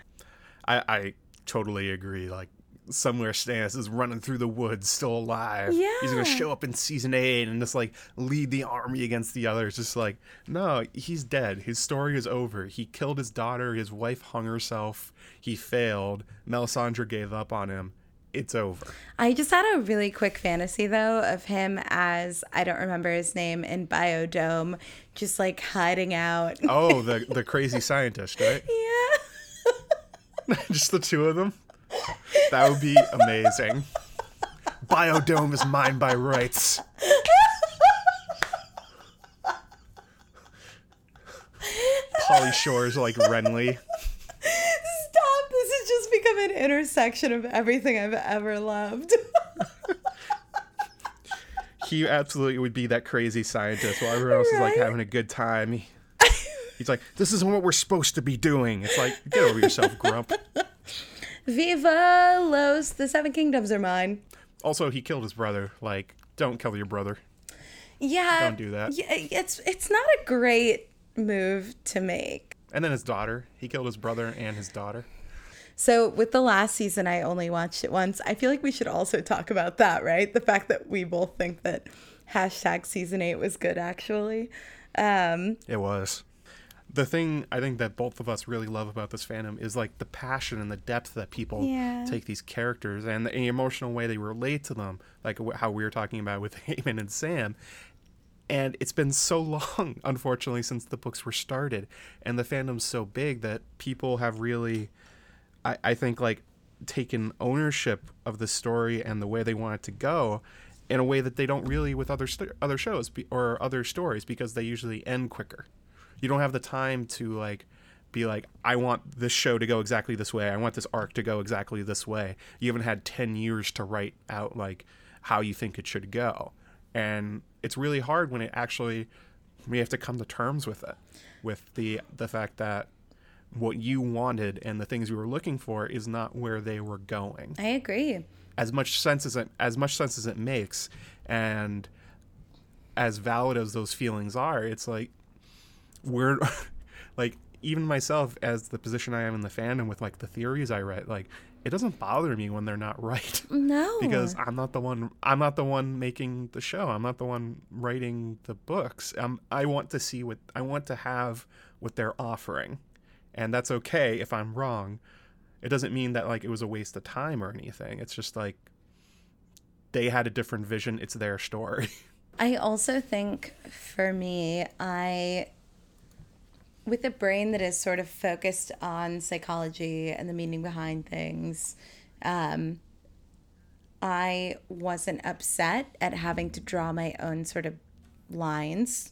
I I totally agree. Like somewhere Stannis is running through the woods still alive. Yeah. He's gonna show up in season eight and just like lead the army against the others. Just like, no, he's dead. His story is over. He killed his daughter, his wife hung herself, he failed, Melisandre gave up on him. It's over. I just had a really quick fantasy though of him as I don't remember his name in Biodome, just like hiding out. Oh, the the crazy scientist, right? Yeah. just the two of them? That would be amazing. Biodome is mine by rights. Pauly Shore's like Renly. Stop. This has just become an intersection of everything I've ever loved. He absolutely would be that crazy scientist while everyone else is like having a good time. He- he's like, this isn't what we're supposed to be doing. It's like, get over yourself, grump. Viva Los, the Seven Kingdoms are mine. Also, he killed his brother. Like, don't kill your brother. Yeah. Don't do that. Yeah, it's it's not a great move to make. And then his daughter. He killed his brother and his daughter. So with the last season, I only watched it once. I feel like we should also talk about that, right? The fact that we both think that hashtag season eight was good, actually. Um, It was. The thing I think that both of us really love about this fandom is like the passion and the depth that people Yeah. take these characters and the emotional way they relate to them, like wh- how we were talking about with Aemon and Sam. And it's been so long, unfortunately, since the books were started, and the fandom's so big that people have really, I, I think, like taken ownership of the story and the way they want it to go in a way that they don't really with other st- other shows be- or other stories because they usually end quicker. You don't have the time to like be like I want this show to go exactly this way. I want this arc to go exactly this way. You haven't had 10 years to write out like how you think it should go. And it's really hard when it actually we have to come to terms with it with the the fact that what you wanted and the things you were looking for is not where they were going I agree. as much sense as it as much sense as it makes and as valid as those feelings are it's like we're like even myself as the position i am in the fandom with like the theories i write like it doesn't bother me when they're not right. No. because i'm not the one i'm not the one making the show. I'm not the one writing the books. Um, i want to see what i want to have what they're offering. And that's okay if i'm wrong. It doesn't mean that like it was a waste of time or anything. It's just like they had a different vision. It's their story. I also think for me, I, with a brain that is sort of focused on psychology and the meaning behind things, um, I wasn't upset at having to draw my own sort of lines,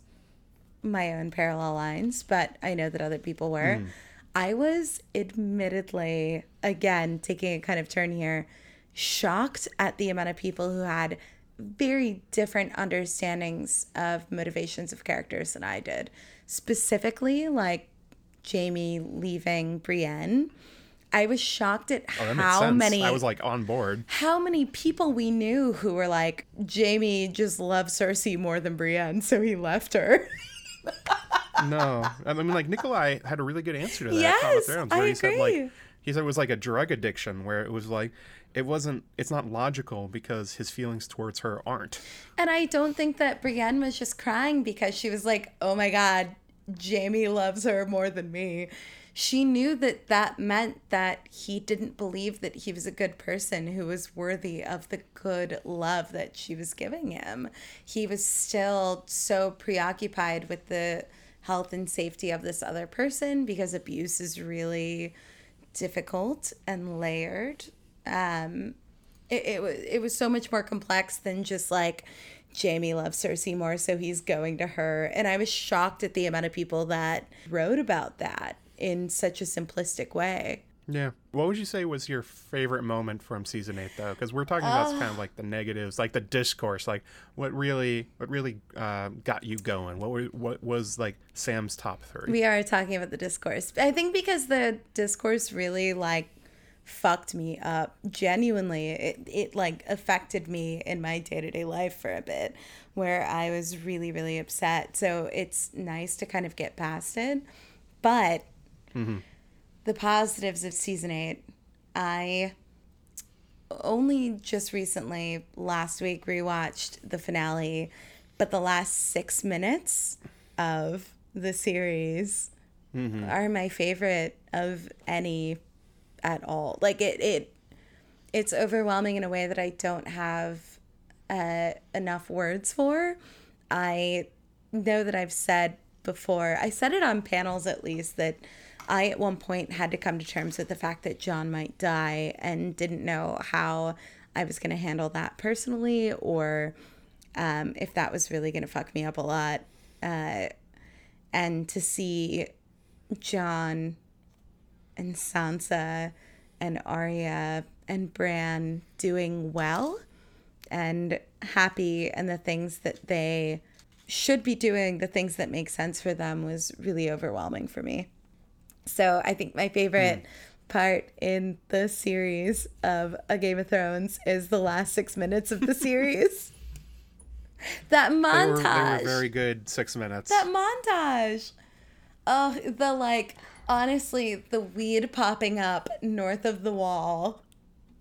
my own parallel lines, but I know that other people were. I was admittedly, again, taking a kind of turn here, shocked at the amount of people who had very different understandings of motivations of characters than I did. Specifically, like Jaime leaving Brienne. I was shocked at Oh, how many i was like on board how many people we knew who were like Jaime just loves Cersei more than Brienne, so he left her. no i mean like nikolaj had a really good answer to that at Game of Yes, Thrones, I where he said like he said it was like a drug addiction where it was like it wasn't it's not logical because his feelings towards her aren't And I don't think that Brienne was just crying because she was like, "Oh my god, Jaime loves her more than me." She knew that that meant that he didn't believe that he was a good person who was worthy of the good love that she was giving him. He was still so preoccupied with the health and safety of this other person because abuse is really difficult and layered. Um, it, it was it was so much more complex than just like Jaime loves Cersei more, so he's going to her. And I was shocked at the amount of people that wrote about that in such a simplistic way. Yeah. What would you say was your favorite moment from season eight, though? Because we're talking about kind of like the negatives, like the discourse, like what really, what really uh, got you going. What were, what was like Sam's top three? We are talking about the discourse. I think because the discourse really like fucked me up. Genuinely, it it like affected me in my day to day life for a bit, where I was really really upset. So it's nice to kind of get past it, but mm-hmm. the positives of season eight, I only just recently last week rewatched the finale, but the last six minutes of the series mm-hmm. are my favorite of any at all. Like it, it, it's overwhelming in a way that I don't have uh, enough words for. I know that I've said before, I said it on panels at least, that I at one point had to come to terms with the fact that Jon might die and didn't know how I was going to handle that personally or um, if that was really going to fuck me up a lot. Uh, and to see Jon and Sansa and Arya and Bran doing well and happy and the things that they should be doing, the things that make sense for them was really overwhelming for me. So I think my favorite part in the series of A Game of Thrones is the last six minutes of the series. that They were, montage they were very good six minutes. that montage. Oh, the like honestly, the weed popping up north of the wall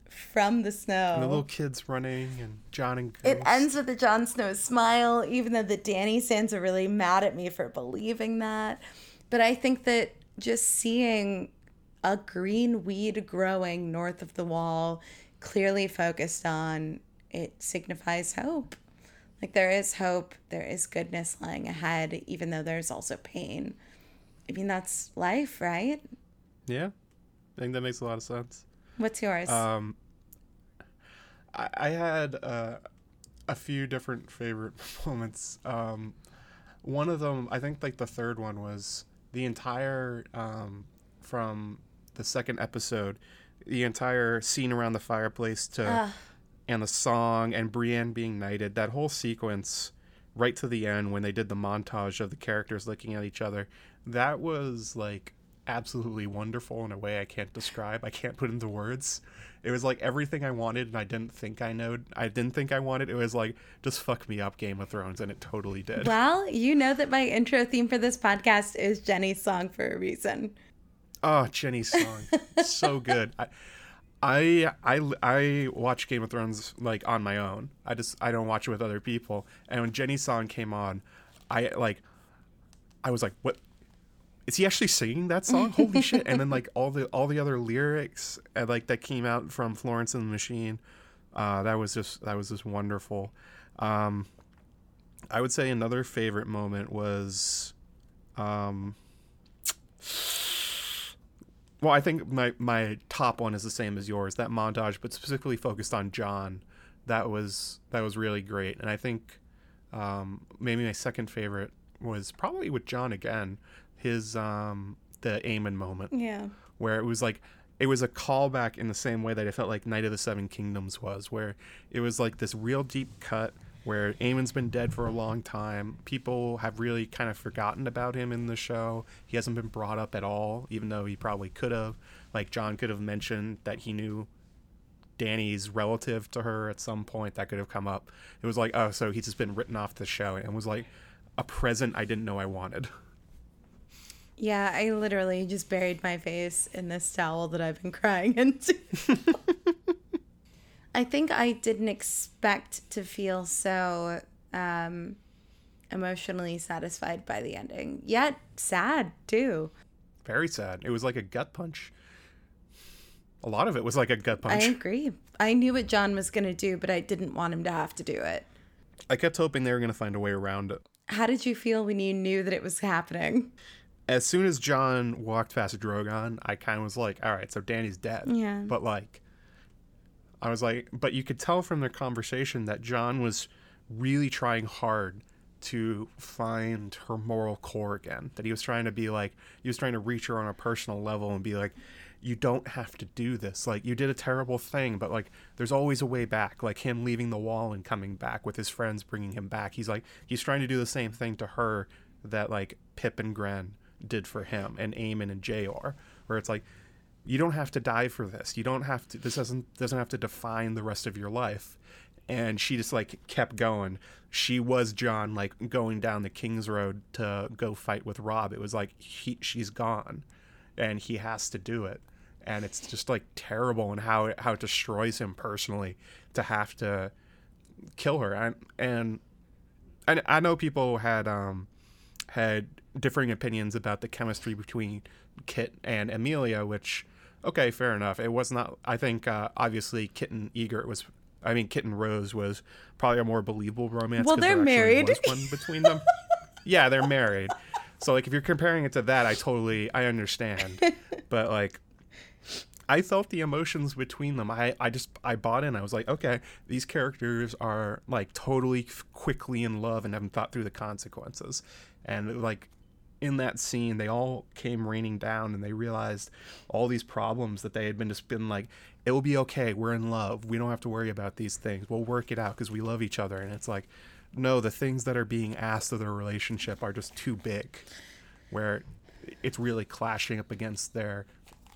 from the snow. and the little kids running and Jon and it ends with the Jon Snow smile, even though the Dany fans are really mad at me for believing that. But I think that just seeing a green weed growing north of the wall, clearly focused on, it signifies hope. Like there is hope, there is goodness lying ahead, even though there's also pain. I mean, that's life, right? Yeah, I think that makes a lot of sense. What's yours? Um, I, I had uh, a few different favorite moments. Um, one of them, I think, like the third one was the entire um, from the second episode, the entire scene around the fireplace to Ugh. and the song and Brienne being knighted. That whole sequence, right to the end when they did the montage of the characters looking at each other, that was like absolutely wonderful in a way I can't describe. I can't put into words. It was like everything I wanted and I didn't think I know I didn't think I wanted. It was like just fuck me up Game of Thrones and it totally did. well, you know that my intro theme for this podcast is Jenny's song for a reason. Oh, Jenny's song. so good. I, I I I watch Game of Thrones like on my own. I just I don't watch it with other people. And when Jenny's song came on, I like I was like, "What is he actually singing that song? Holy shit!" And then like all the all the other lyrics and like that came out from Florence and the Machine, uh, that was just that was just wonderful. Um, I would say another favorite moment was, um, well, I think my my top one is the same as yours. That montage, but specifically focused on Jon. That was that was really great, and I think um, maybe my second favorite was probably with Jon again. His um, the Aemon moment Yeah. where it was like it was a callback in the same way that I felt like Knight of the Seven Kingdoms was, where it was like this real deep cut where Aemon's been dead for a long time. People have really kind of forgotten about him in the show. He hasn't been brought up at all, even though he probably could have. Like Jon could have mentioned that he knew Dany's relative to her at some point. That could have come up. It was like, oh, so he's just been written off the show and was like a present I didn't know I wanted. Yeah, I literally just buried my face in this towel that I've been crying into. I think I didn't expect to feel so um, emotionally satisfied by the ending. Yet sad too. Very sad. It was like a gut punch. A lot of it was like a gut punch. I agree. I knew what Jon was going to do, but I didn't want him to have to do it. I kept hoping they were going to find a way around it. How did you feel when you knew that it was happening? As soon as Jon walked past Drogon, I kind of was like, all right, so Dany's dead. Yeah. But like, I was like, but you could tell from their conversation that Jon was really trying hard to find her moral core again. That he was trying to be like, he was trying to reach her on a personal level and be like, you don't have to do this. Like, you did a terrible thing, but like, there's always a way back. Like, him leaving the wall and coming back with his friends bringing him back. He's like, he's trying to do the same thing to her that like Pyp and Grenn did for him and Aemon and Jeor, where it's like, you don't have to die for this. You don't have to. This doesn't doesn't have to define the rest of your life. And she just like kept going. She was Jon, like going down the King's Road to go fight with Robb. It was like he she's gone, and he has to do it. And it's just like terrible and how it, how it destroys him personally to have to kill her. And and and I know people had um had differing opinions about the chemistry between Kit and Emilia, which okay, fair enough. It was not. I think uh, obviously Kit and Ygritte was. I mean, Kit and Rose was probably a more believable romance. Well, they're married. One between them. yeah, they're married. So like, if you're comparing it to that, I totally I understand. But like, I felt the emotions between them. I, I just I bought in. I was like, okay, these characters are like totally quickly in love and haven't thought through the consequences. And like in that scene, they all came raining down and they realized all these problems that they had been just been like, it will be okay. We're in love. We don't have to worry about these things. We'll work it out because we love each other. And it's like, no, the things that are being asked of their relationship are just too big, where it's really clashing up against their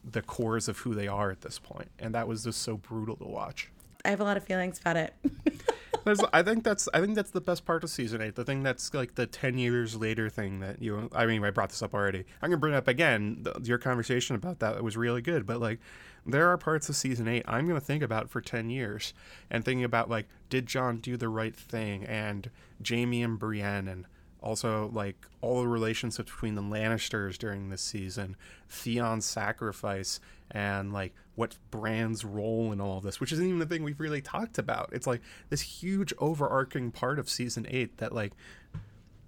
the cores of who they are at this point, and that was just so brutal to watch. I have a lot of feelings about it. There's, I think that's I think that's the best part of season eight. The thing that's like the ten years later thing that you. I mean, I brought this up already. I'm gonna bring it up again. The- Your conversation about that was really good, but like, there are parts of season eight I'm gonna think about for ten years, and thinking about like, did Jon do the right thing, and Jaime and Brienne, and also like all the relationships between the Lannisters during this season, Theon's sacrifice, and like what Bran's role in all of this, which isn't even the thing we've really talked about. It's like this huge overarching part of season eight that like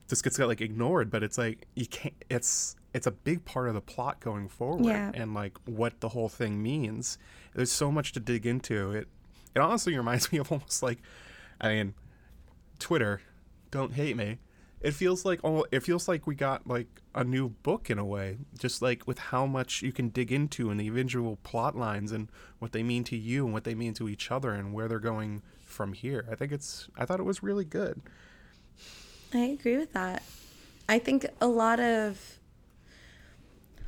just gets like ignored. But it's like you can't. It's it's a big part of the plot going forward, Yeah. and like what the whole thing means. There's so much to dig into. It it honestly reminds me of almost like, I mean, Twitter. Don't hate me. It feels like oh, it feels like we got like a new book in a way, just like with how much you can dig into and the individual plot lines and what they mean to you and what they mean to each other and where they're going from here. I think it's I thought it was really good. I agree with that. I think a lot of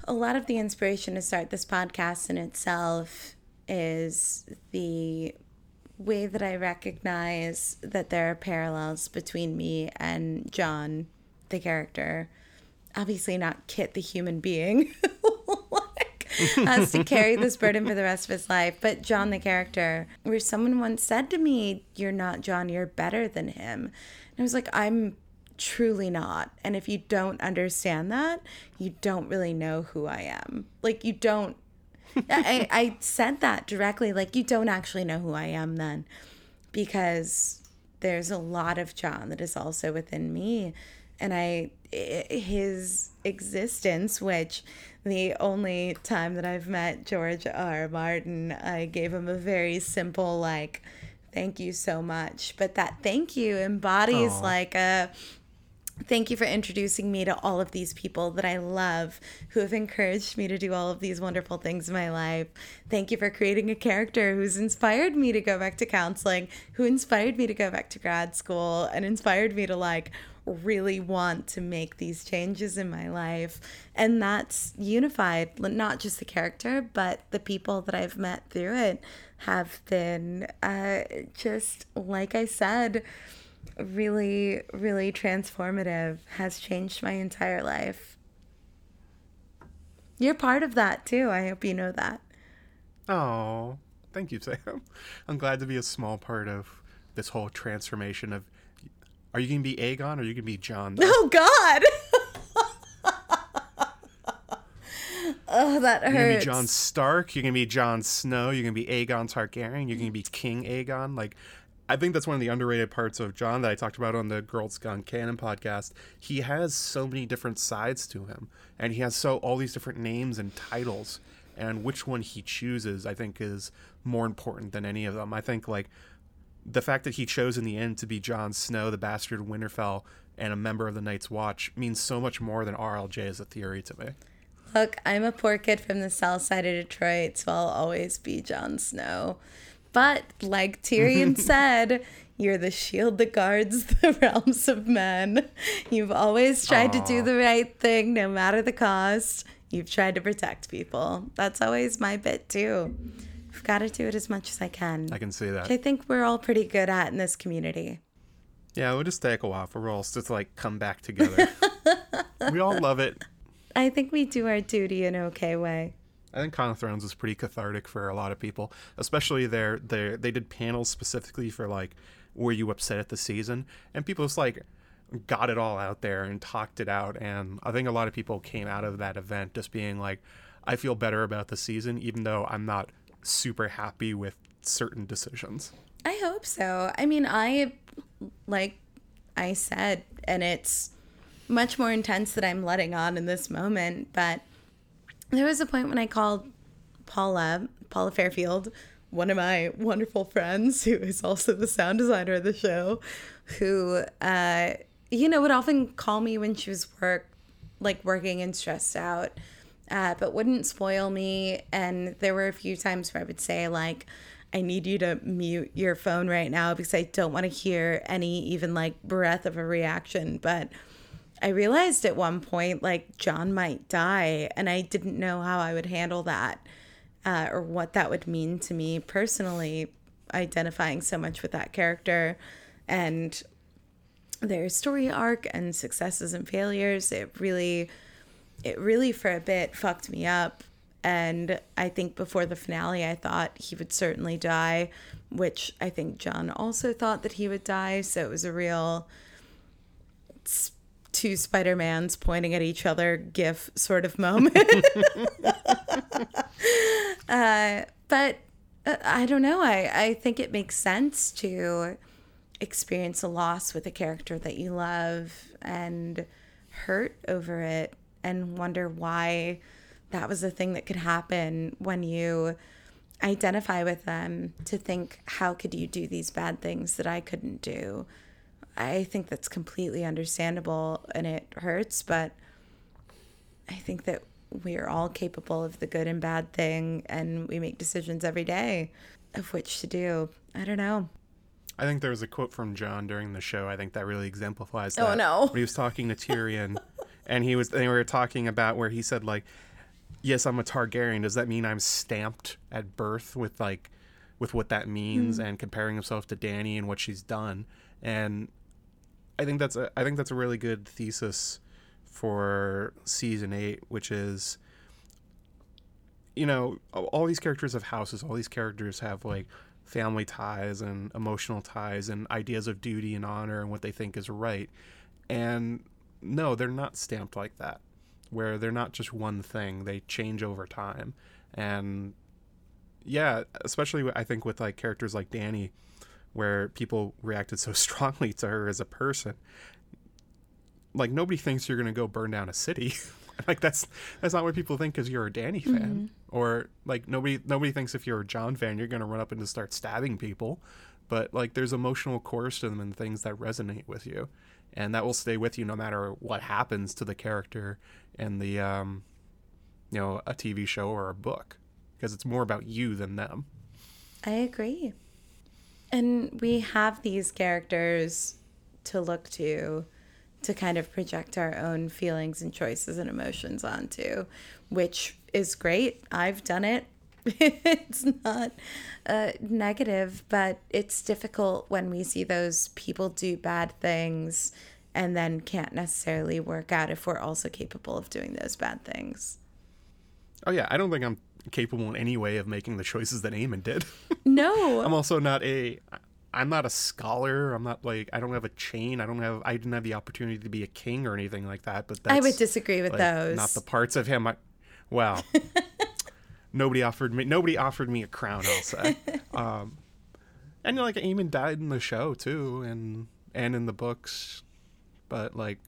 a lot of the inspiration to start this podcast in itself is the way that I recognize that there are parallels between me and Jon, the character. Obviously, not Kit, the human being, like, has to carry this burden for the rest of his life, but Jon, the character, where someone once said to me, You're not Jon, you're better than him. And I was like, I'm truly not. And if you don't understand that, you don't really know who I am. Like, you don't I, I said that directly. Like, you don't actually know who I am then, because there's a lot of Jon that is also within me. And I, his existence, which the only time that I've met George R. Martin, I gave him a very simple, like, thank you so much. But that thank you embodies Aw. like a, Thank you for introducing me to all of these people that I love who have encouraged me to do all of these wonderful things in my life. Thank you for creating a character who's inspired me to go back to counseling, who inspired me to go back to grad school, and inspired me to like really want to make these changes in my life. And that's unified, not just the character, but the people that I've met through it have been uh, just, like I said, really, really transformative, has changed my entire life. You're part of that too. I hope you know that. Oh, thank you, Sam. I'm glad to be a small part of this whole transformation of. Are you gonna be Aegon or are you gonna be Jon? though? Oh God. oh, that hurts. You're gonna be hurts. Jon Stark. You're gonna be Jon Snow. You're gonna be Aegon Targaryen. You're gonna be King Aegon. Like, I think that's one of the underrated parts of Jon that I talked about on the Girls Gone Canon podcast. He has so many different sides to him, and he has so all these different names and titles. And which one he chooses, I think, is more important than any of them. I think like the fact that he chose in the end to be Jon Snow, the bastard of Winterfell, and a member of the Night's Watch means so much more than RLJ as a theory to me. Look, I'm a poor kid from the south side of Detroit, so I'll always be Jon Snow. But like Tyrion said, you're the shield that guards the realms of men. You've always tried to do the right thing, no matter the cost. You've tried to protect people. That's always my bit too. I've got to do it as much as I can. I can see that. I think we're all pretty good at in this community. Yeah, it would just take a while for us to like come back together. we all love it. I think we do our duty in an okay way. I think Con of Thrones was pretty cathartic for a lot of people, especially their their they did panels specifically for like were you upset at the season, and people just like got it all out there and talked it out, and I think a lot of people came out of that event just being like, I feel better about the season, even though I'm not super happy with certain decisions. I hope so. I mean, I like I said, and it's much more intense that I'm letting on in this moment, but there was a point when I called Paula, Paula Fairfield, one of my wonderful friends who is also the sound designer of the show, who uh you know would often call me when she was work like working and stressed out. Uh, but wouldn't spoil me. And there were a few times where I would say, like, I need you to mute your phone right now because I don't want to hear any even like breath of a reaction. But I realized at one point, like, Jon might die, and I didn't know how I would handle that uh, or what that would mean to me personally, identifying so much with that character and their story arc and successes and failures. It really, it really for a bit fucked me up. And I think before the finale, I thought he would certainly die, which I think Jon also thought that he would die. So it was a real two Spider Mans pointing at each other gif sort of moment. uh, but uh, I don't know. I, I think it makes sense to experience a loss with a character that you love and hurt over it and wonder why that was a thing that could happen when you identify with them to think how could you do these bad things that I couldn't do I think that's completely understandable and it hurts but I think that we are all capable of the good and bad thing and we make decisions every day of which to do I don't know I think there was a quote from Jon during the show. I think that really exemplifies oh, that. Oh, no. When he was talking to Tyrion, and he was they were talking about where he said like, "Yes, I'm a Targaryen. Does that mean I'm stamped at birth with like, with what that means?" Mm. And comparing himself to Dany and what she's done. And I think that's a I think that's a really good thesis for season eight, which is you know, all these characters have houses, all these characters have like family ties and emotional ties and ideas of duty and honor and what they think is right. And no, they're not stamped like that, where they're not just one thing, they change over time. And yeah, especially I think with like characters like Dany, where people reacted so strongly to her as a person. Like nobody thinks you're gonna go burn down a city. like that's that's not what people think because you're a Dany fan, or like nobody nobody thinks if you're a Jon fan you're gonna run up and just start stabbing people. But like there's emotional cores to them and things that resonate with you, and that will stay with you no matter what happens to the character in the um, you know a TV show or a book because it's more about you than them. I agree. And we have these characters to look to to kind of project our own feelings and choices and emotions onto, which is great. I've done it. it's not uh, negative, but it's difficult when we see those people do bad things and then can't necessarily work out if we're also capable of doing those bad things. Oh yeah, I don't think I'm capable in any way of making the choices that Aemon did. No. I'm also not a I'm not a scholar. I'm not like I don't have a chain. I don't have I didn't have the opportunity to be a king or anything like that. But that's I would disagree with like, those. Not the parts of him. I, well, nobody offered me nobody offered me a crown. I'll say. um, and like Aemon died in the show too, and and in the books, but like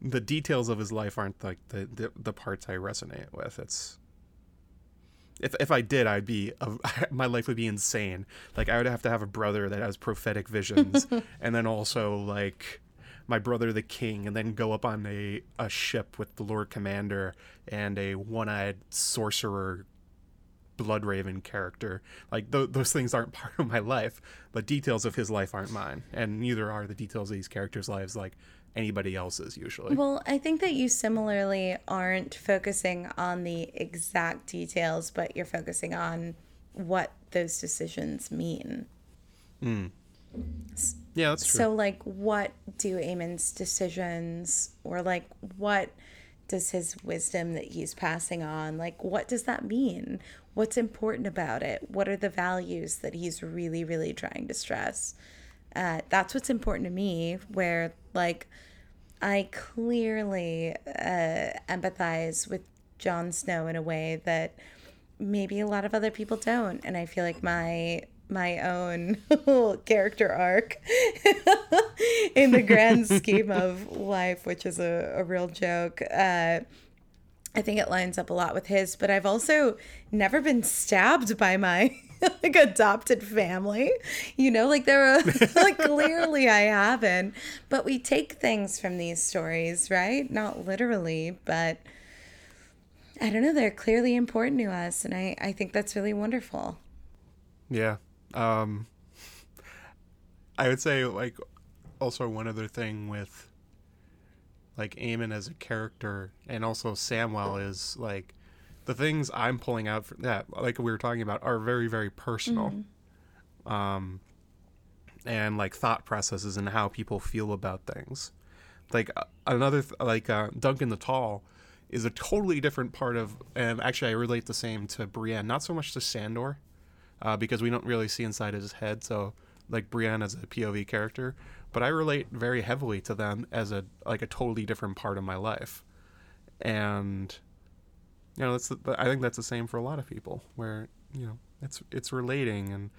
the details of his life aren't like the the, the parts I resonate with. It's if if I did, I'd be my life would be insane. Like I would have to have a brother that has prophetic visions, and then also like my brother the king, and then go up on a a ship with the Lord Commander and a one-eyed sorcerer Bloodraven character. Like th- those things aren't part of my life. The details of his life aren't mine, and neither are the details of these characters' lives. Like anybody else's usually. Well, I think that you similarly aren't focusing on the exact details, but you're focusing on what those decisions mean. yeah, that's true. So, like, what do Aemon's decisions, or like, what does his wisdom that he's passing on, like, what does that mean? What's important about it? What are the values that he's really, really trying to stress? Uh, that's what's important to me, where, like, I clearly uh, empathize with Jon Snow in a way that maybe a lot of other people don't, and I feel like my my own character arc in the grand scheme of life, which is a, a real joke. Uh, I think it lines up a lot with his, but I've also never been stabbed by my like adopted family. You know, like there are like clearly I haven't. But we take things from these stories, right? Not literally, but I don't know, they're clearly important to us and I, I think that's really wonderful. Yeah. Um I would say like also one other thing with like Aemon as a character and also Samwell is like the things I'm pulling out from that like we were talking about are very very personal. Um and like thought processes and how people feel about things. Like uh, another th- like uh, Duncan the Tall is a totally different part of and actually I relate the same to Brienne, not so much to Sandor uh, because we don't really see inside his head. So like Brienne as a POV character, but I relate very heavily to them as a like a totally different part of my life, and you know that's the, I think that's the same for a lot of people where you know it's it's relating and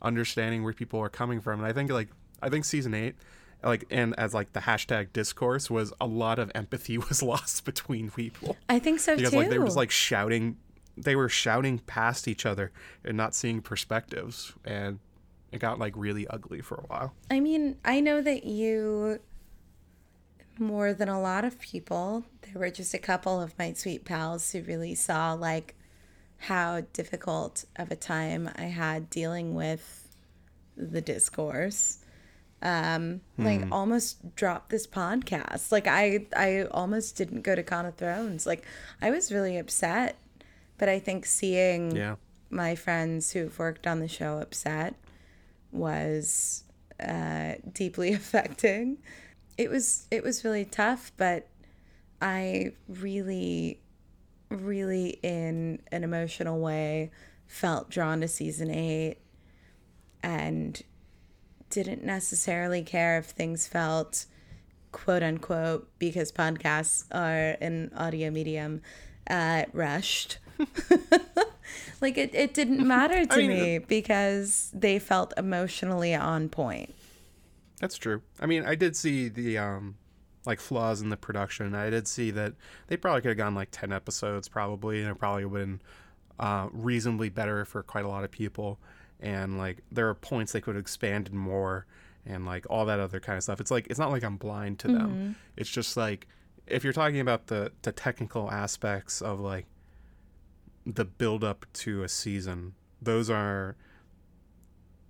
understanding where people are coming from, and I think like I think season eight, like and as like the hashtag discourse was a lot of empathy was lost between people I think so too. because too. like they were just like shouting, they were shouting past each other and not seeing perspectives, and it got like really ugly for a while. I mean, I know that you, more than a lot of people, there were just a couple of my sweet pals who really saw like how difficult of a time I had dealing with the discourse. Um, like almost dropped this podcast. Like I, I almost didn't go to Con of Thrones. Like I was really upset, but I think seeing Yeah. my friends who've worked on the show upset was uh, deeply affecting. It was it was really tough, but I really, really in an emotional way felt drawn to season eight, and didn't necessarily care if things felt quote unquote because podcasts are an audio medium uh, rushed. like it, it didn't matter to mean, me because they felt emotionally on point. That's true. I mean, I did see the um like flaws in the production. I did see that they probably could have gone like 10 episodes probably and it probably would have been uh, reasonably better for quite a lot of people and like there are points they could have expanded more and like all that other kind of stuff. It's like it's not like I'm blind to them. It's just like if you're talking about the the technical aspects of like the build up to a season, those are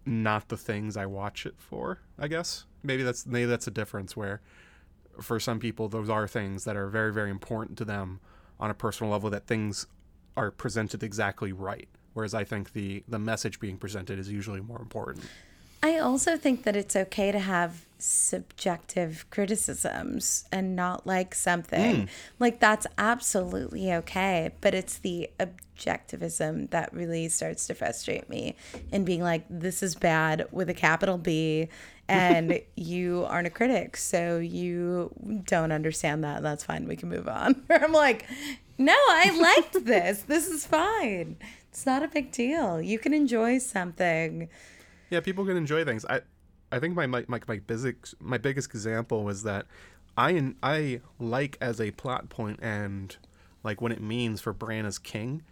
not the things I watch it for, I guess. Maybe that's maybe that's a difference where for some people those are things that are very very important to them on a personal level that things are presented exactly right. Whereas I think the the message being presented is usually more important. I also think that it's okay to have subjective criticisms and not like something. Mm. Like that's absolutely okay, but it's the objectivism that really starts to frustrate me and being like this is bad with a capital B and you aren't a critic, so you don't understand that. That's fine. We can move on. I'm like, "No, I liked this. This is fine. It's not a big deal. You can enjoy something." Yeah, people can enjoy things. I I think my my my, biggest my biggest example was that I I like as a plot point and like what it means for Bran as king.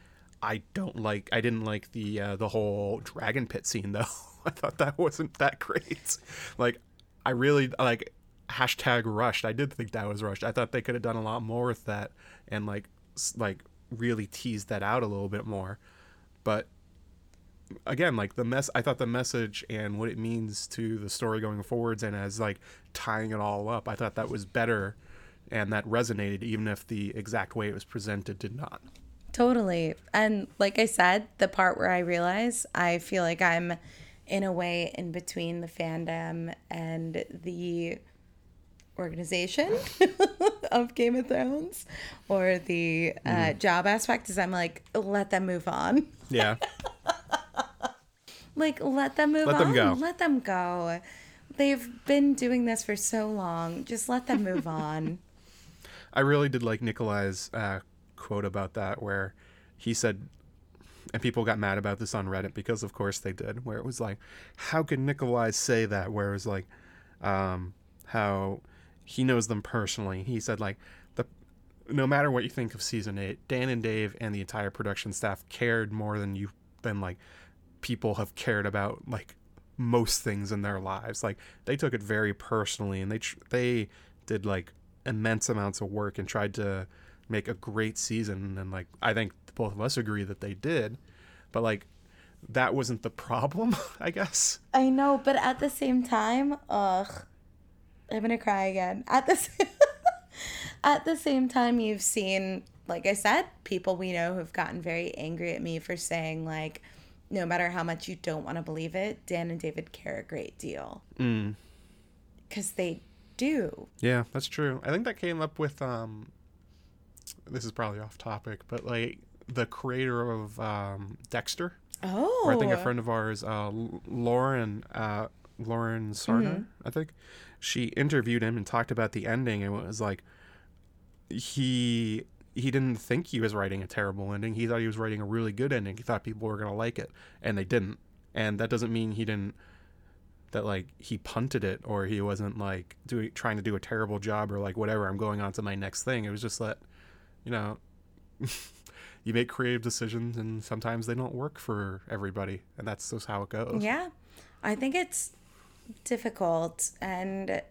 I don't like. I didn't like the uh, the whole dragon pit scene though. I thought that wasn't that great. Like, I really like hashtag rushed. I did think that was rushed. I thought they could have done a lot more with that and like like really teased that out a little bit more. But again like the mess i thought the message and what it means to the story going forwards and as like tying it all up i thought that was better and that resonated even if the exact way it was presented did not Totally. And like I said, the part where I realize I feel like I'm in a way in between the fandom and the organization of Game of Thrones or the uh, job aspect is I'm like, let them move on. yeah Like, let them move Let on. them go. Let them go. They've been doing this for so long. Just let them move on. i really did like nikolaj's uh, quote about that where he said and people got mad about this on reddit because of course they did where it was like how could nikolaj say that where it was like um, how he knows them personally he said like the no matter what you think of season 8 dan and dave and the entire production staff cared more than you than like people have cared about like most things in their lives. Like they took it very personally and they tr- they did like immense amounts of work and tried to make a great season and like i think both of us agree that they did. But like that wasn't the problem i guess. I know, but at the same time, ugh, I'm gonna cry again. At the s- at the same time, you've seen, like I said, people we know who've gotten very angry at me for saying like, no matter how much you don't want to believe it, Dan and David care a great deal mm. because they do. Yeah, that's true. I think that came up with um this is probably off topic, but like the creator of um Dexter, Oh, or I think a friend of ours, uh Lauren uh Lauren Sarner, I think. She interviewed him and talked about the ending and it was like he he didn't think he was writing a terrible ending. He thought he was writing a really good ending. He thought people were going to like it and they didn't. And that doesn't mean he didn't that like he punted it or he wasn't like doing trying to do a terrible job or like whatever. I'm going on to my next thing. It was just that, you know, you make creative decisions and sometimes they don't work for everybody, and that's just how it goes. Yeah, I think it's difficult and.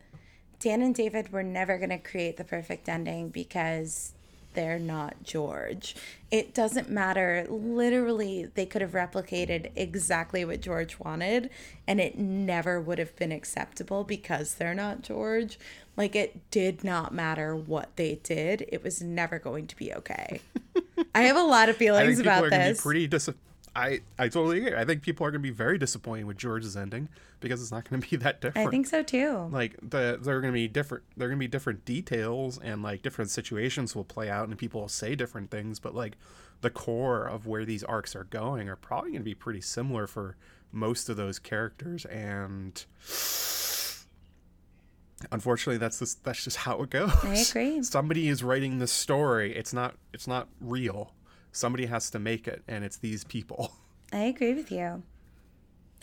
Dan and David were never going to create the perfect ending because they're not George. It doesn't matter. Literally, they could have replicated exactly what George wanted, and it never would have been acceptable because they're not George. Like, it did not matter what they did, it was never going to be okay. I have a lot of feelings about this. pretty dis- I, I totally agree. I think people are going to be very disappointed with George's ending because it's not going to be that different. I think so too. Like the there are going to be different there are going to be different details and like different situations will play out and people will say different things, but like the core of where these arcs are going are probably going to be pretty similar for most of those characters and unfortunately that's just that's just how it goes. I agree. Somebody is writing the story. It's not it's not real somebody has to make it, and it's these people. I agree with you.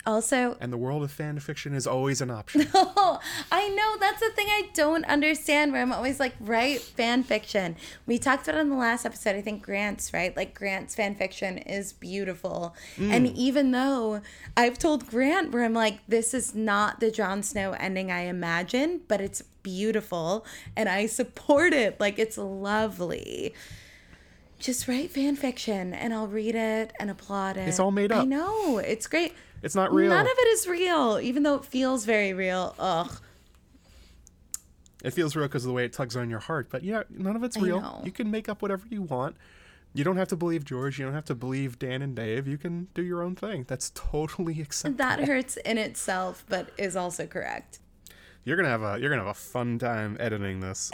Also, and the world of fan fiction is always an option. No, I know that's the thing I don't understand. Where I'm always like, write fan fiction. We talked about it in the last episode. I think Grant's right. Like Grant's fan fiction is beautiful, mm. and even though I've told Grant where I'm like, this is not the Jon Snow ending I imagined, but it's beautiful, and I support it. Like it's lovely just write fan fiction and I'll read it and applaud it. It's all made up. I know. It's great. It's not real. None of it is real, even though it feels very real. Ugh. It feels real because of the way it tugs on your heart. But yeah, none of it's real. You can make up whatever you want. You don't have to believe George. You don't have to believe Dan and Dave. You can do your own thing. That's totally acceptable. That hurts in itself, but is also correct. You're gonna have a you're gonna have a fun time editing this.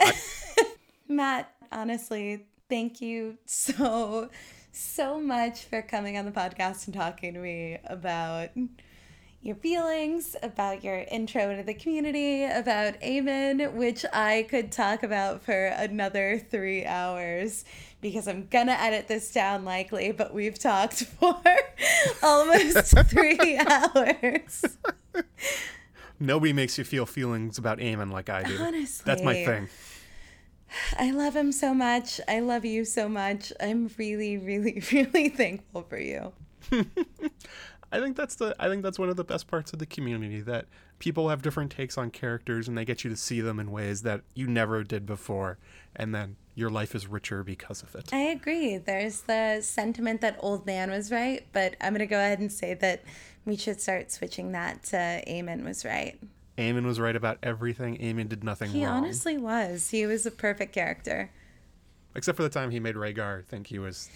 Matt, honestly, thank you so, so much for coming on the podcast and talking to me about your feelings, about your intro into the community, about Aemon, which I could talk about for another three hours because I'm gonna edit this down likely, but we've talked for almost three hours. Nobody makes you feel feelings about Aemon like I do. Honestly. That's my thing. I love him so much. I love you so much. I'm really, really, really thankful for you. I think that's the I think that's one of the best parts of the community that people have different takes on characters and they get you to see them in ways that you never did before and then your life is richer because of it. I agree. There's the sentiment that old man was right, but I'm going to go ahead and say that we should start switching that to Aemon was right. Aemon was right about everything. Aemon did nothing he wrong. He honestly was. He was a perfect character. Except for the time he made Rhaegar think he was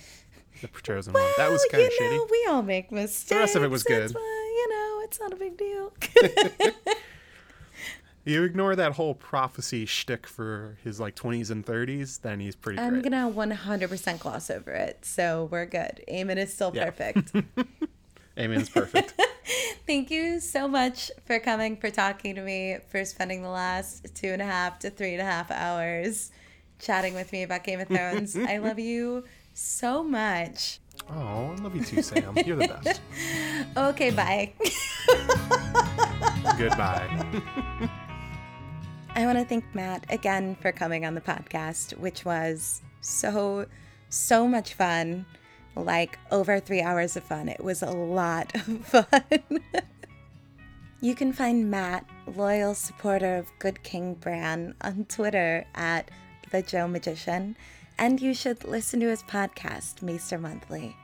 the chosen well, one. That was kind of you know, shitty. We all make mistakes. The rest of it was good. Why, you know, it's not a big deal. you ignore that whole prophecy shtick for his like 20s and 30s, then he's pretty I'm great. gonna 100% gloss over it, so we're good. Aemon is still yeah. perfect. Aemon's perfect. Thank you so much for coming, for talking to me, for spending the last two and a half to three and a half hours chatting with me about Game of Thrones. I love you so much. Oh, I love you too, Sam. You're the best. okay, mm. bye. Goodbye. I want to thank Matt again for coming on the podcast, which was so, so much fun like over three hours of fun. It was a lot of fun. you can find Matt, loyal supporter of Good King Bran, on Twitter at the Joe Magician, and you should listen to his podcast, Maester Monthly.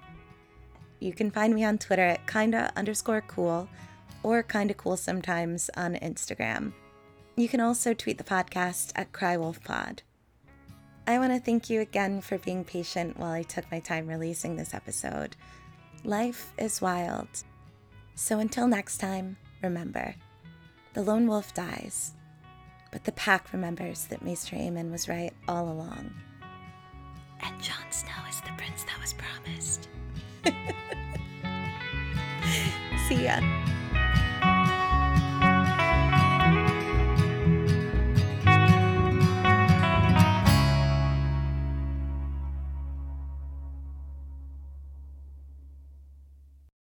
You can find me on Twitter at kinda underscore cool or kinda cool sometimes on Instagram. You can also tweet the podcast at CryWolfPod. I want to thank you again for being patient while I took my time releasing this episode. Life is wild. So until next time, remember the lone wolf dies, but the pack remembers that Maester Aemon was right all along. And Jon Snow is the prince that was promised. See ya.